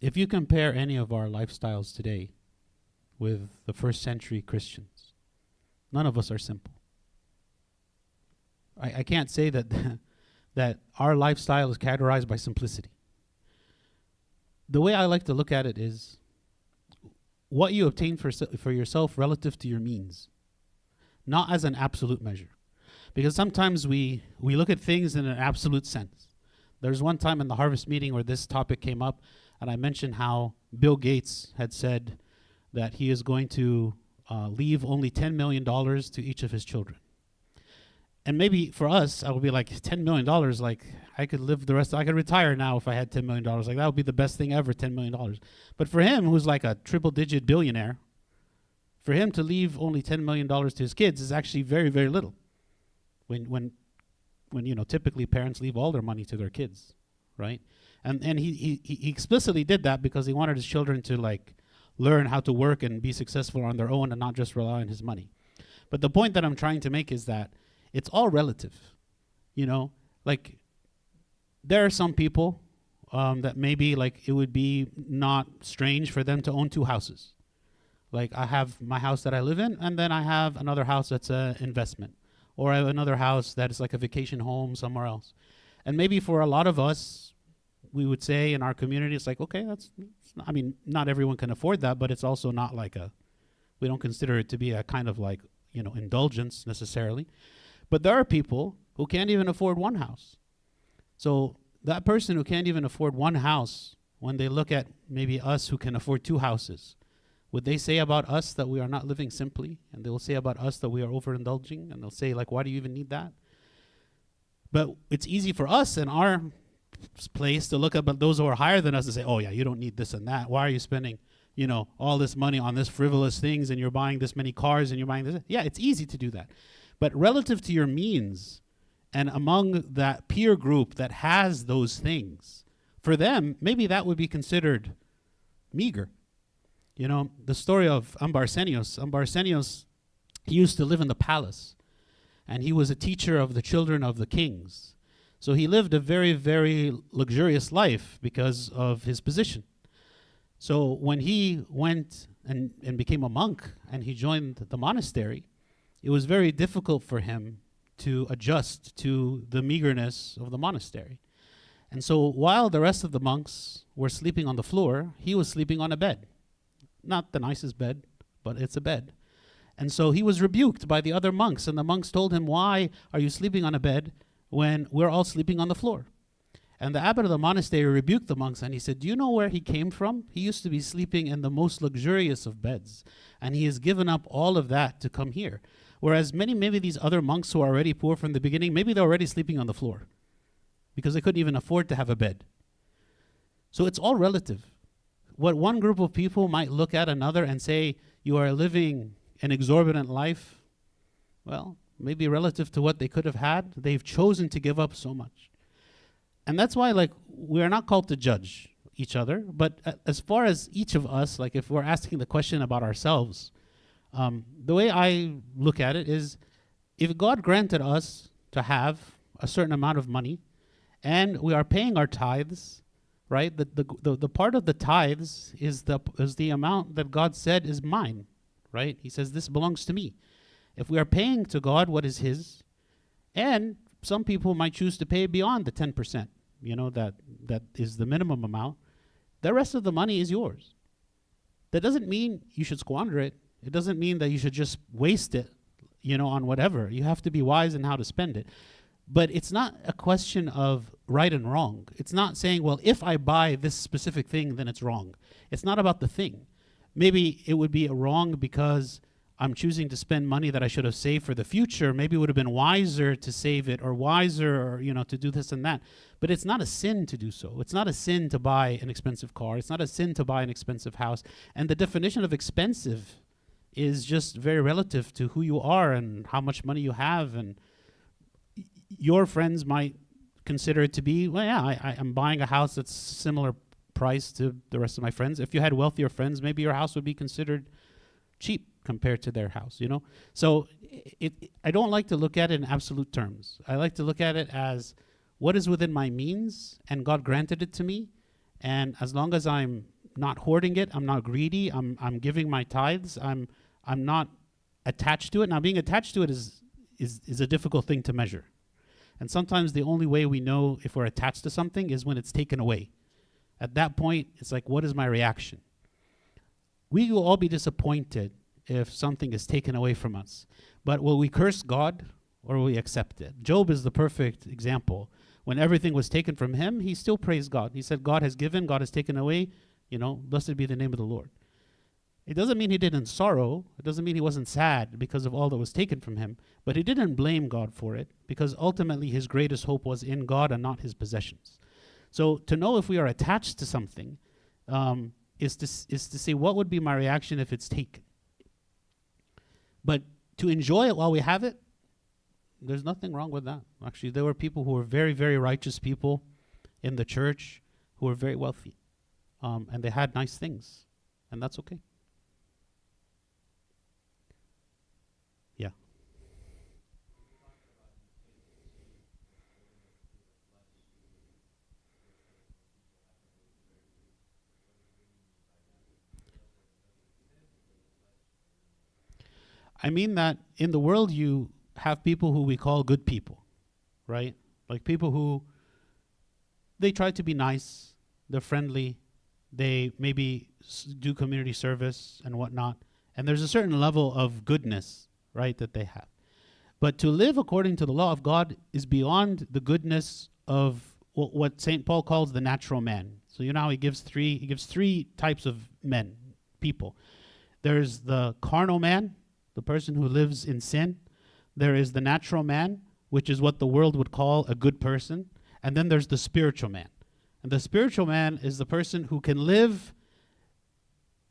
If you compare any of our lifestyles today with the first century Christians, none of us are simple. I, I can't say that that our lifestyle is characterized by simplicity. The way I like to look at it is what you obtain for, for yourself relative to your means, not as an absolute measure. Because sometimes we, we look at things in an absolute sense. There's one time in the harvest meeting where this topic came up, and I mentioned how Bill Gates had said that he is going to uh, leave only $10 million to each of his children. And maybe for us, I would be like, $10 million, like, I could live the rest, of, I could retire now if I had $10 million. Like, that would be the best thing ever, $10 million. But for him, who's like a triple digit billionaire, for him to leave only $10 million to his kids is actually very, very little. When, when, when you know, typically parents leave all their money to their kids, right? And, and he, he, he explicitly did that because he wanted his children to, like, learn how to work and be successful on their own and not just rely on his money. But the point that I'm trying to make is that it's all relative. You know, like there are some people um, that maybe like it would be not strange for them to own two houses. Like I have my house that I live in, and then I have another house that's an investment, or I have another house that is like a vacation home somewhere else. And maybe for a lot of us, we would say in our community, it's like okay, that's. I mean, not everyone can afford that, but it's also not like a. We don't consider it to be a kind of like you know indulgence necessarily. But there are people who can't even afford one house. So that person who can't even afford one house, when they look at maybe us who can afford two houses, would they say about us that we are not living simply? And they will say about us that we are overindulging? And they'll say, like, why do you even need that? But it's easy for us and our place to look at but those who are higher than us and say, oh, yeah, you don't need this and that. Why are you spending, you know, all this money on this frivolous things and you're buying this many cars and you're buying this? Yeah, it's easy to do that. But relative to your means, and among that peer group that has those things, for them, maybe that would be considered meager. You know, the story of Anba Arsenios. Ambarsenios, he used to live in the palace, and he was a teacher of the children of the kings. So he lived a very, very luxurious life because of his position. So when he went and, and became a monk and he joined the monastery, it was very difficult for him to adjust to the meagerness of the monastery. And so while the rest of the monks were sleeping on the floor, he was sleeping on a bed. Not the nicest bed, but it's a bed. And so he was rebuked by the other monks, and the monks told him, Why are you sleeping on a bed when we're all sleeping on the floor? And the abbot of the monastery rebuked the monks and he said, Do you know where he came from? He used to be sleeping in the most luxurious of beds, and he has given up all of that to come here. Whereas many, maybe these other monks who are already poor from the beginning, maybe they're already sleeping on the floor because they couldn't even afford to have a bed. So it's all relative. What one group of people might look at another and say, You are living an exorbitant life, well, maybe relative to what they could have had, they've chosen to give up so much. And that's why, like, we're not called to judge each other, but a- as far as each of us, like, if we're asking the question about ourselves, um, the way I look at it is if God granted us to have a certain amount of money and we are paying our tithes, right? The, the, the, the part of the tithes is the, is the amount that God said is mine, right? He says, This belongs to me. If we are paying to God what is His, and some people might choose to pay beyond the 10%, you know, that, that is the minimum amount, the rest of the money is yours. That doesn't mean you should squander it. It doesn't mean that you should just waste it, you know, on whatever. You have to be wise in how to spend it. But it's not a question of right and wrong. It's not saying, well, if I buy this specific thing, then it's wrong. It's not about the thing. Maybe it would be wrong because I'm choosing to spend money that I should have saved for the future. Maybe it would have been wiser to save it or wiser or, you know, to do this and that. But it's not a sin to do so. It's not a sin to buy an expensive car. It's not a sin to buy an expensive house. And the definition of expensive is just very relative to who you are and how much money you have and your friends might consider it to be well yeah I, i'm buying a house that's similar price to the rest of my friends if you had wealthier friends maybe your house would be considered cheap compared to their house you know so it, it i don't like to look at it in absolute terms i like to look at it as what is within my means and god granted it to me And as long as I'm not hoarding it, I'm not greedy, I'm I'm giving my tithes, I'm I'm not attached to it. Now being attached to it is is is a difficult thing to measure. And sometimes the only way we know if we're attached to something is when it's taken away. At that point, it's like what is my reaction? We will all be disappointed if something is taken away from us. But will we curse God or will we accept it? Job is the perfect example. When everything was taken from him, he still praised God. He said, God has given, God has taken away. You know, blessed be the name of the Lord. It doesn't mean he didn't sorrow. It doesn't mean he wasn't sad because of all that was taken from him. But he didn't blame God for it because ultimately his greatest hope was in God and not his possessions. So to know if we are attached to something um, is, to, is to say, what would be my reaction if it's taken? But to enjoy it while we have it, there's nothing wrong with that. Actually, there were people who were very, very righteous people in the church who were very wealthy. Um, and they had nice things. And that's okay. I mean that in the world you have people who we call good people, right? Like people who they try to be nice, they're friendly, they maybe s- do community service and whatnot, and there's a certain level of goodness, right, that they have. But to live according to the law of God is beyond the goodness of wh- what St. Paul calls the natural man. So you know how he gives three he gives three types of men, people. There's the carnal man, the person who lives in sin. There is the natural man, which is what the world would call a good person. And then there's the spiritual man. And the spiritual man is the person who can live,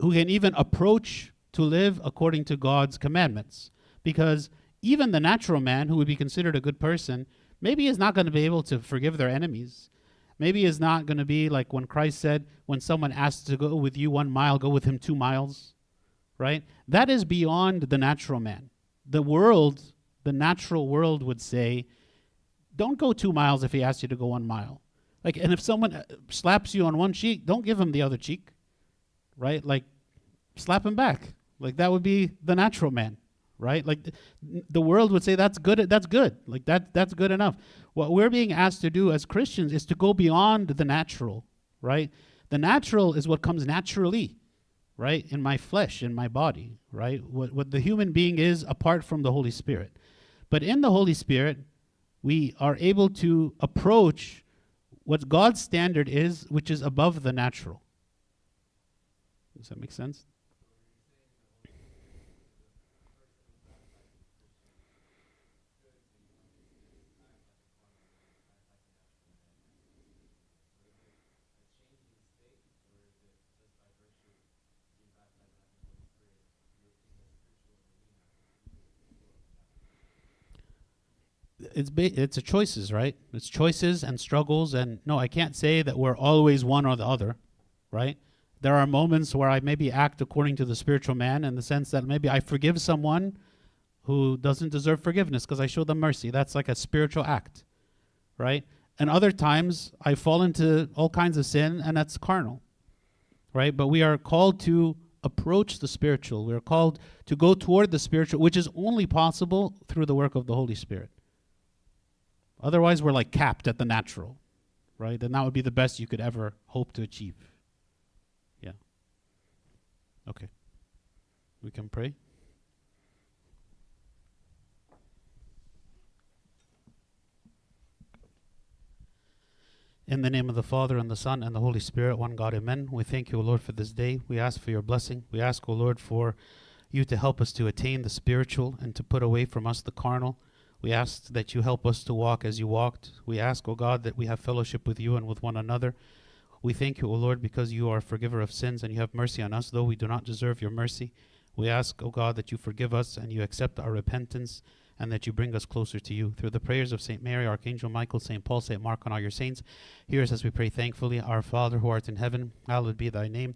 who can even approach to live according to God's commandments. Because even the natural man, who would be considered a good person, maybe is not going to be able to forgive their enemies. Maybe is not going to be like when Christ said, when someone asks to go with you one mile, go with him two miles right? That is beyond the natural man. The world, the natural world would say, don't go two miles if he asks you to go one mile. Like, and if someone uh, slaps you on one cheek, don't give him the other cheek, right? Like, slap him back. Like that would be the natural man, right? Like th- the world would say that's good. That's good. Like that. That's good enough. What we're being asked to do as Christians is to go beyond the natural, right? The natural is what comes naturally right? In my flesh, in my body, right? What, what the human being is apart from the Holy Spirit. But in the Holy Spirit, we are able to approach what God's standard is, which is above the natural. Does that make sense? It's ba- it's a choices, right? It's choices and struggles, and no, I can't say that we're always one or the other, right? There are moments where I maybe act according to the spiritual man, in the sense that maybe I forgive someone who doesn't deserve forgiveness because I show them mercy. That's like a spiritual act, right? And other times I fall into all kinds of sin, and that's carnal, right? But we are called to approach the spiritual. We are called to go toward the spiritual, which is only possible through the work of the Holy Spirit. Otherwise, we're like capped at the natural, right? And that would be the best you could ever hope to achieve. Yeah. Okay. We can pray. In the name of the Father, and the Son, and the Holy Spirit, one God, amen. We thank you, O Lord, for this day. We ask for your blessing. We ask, O Lord, for you to help us to attain the spiritual and to put away from us the carnal. We ask that you help us to walk as you walked. We ask, O God, that we have fellowship with you and with one another. We thank you, O Lord, because you are a forgiver of sins and you have mercy on us, though we do not deserve your mercy. We ask, O God, that you forgive us and you accept our repentance and that you bring us closer to you. Through the prayers of St. Mary, Archangel Michael, St. Paul, St. Mark, and all your saints, hear us as we pray thankfully. Our Father who art in heaven, hallowed be thy name.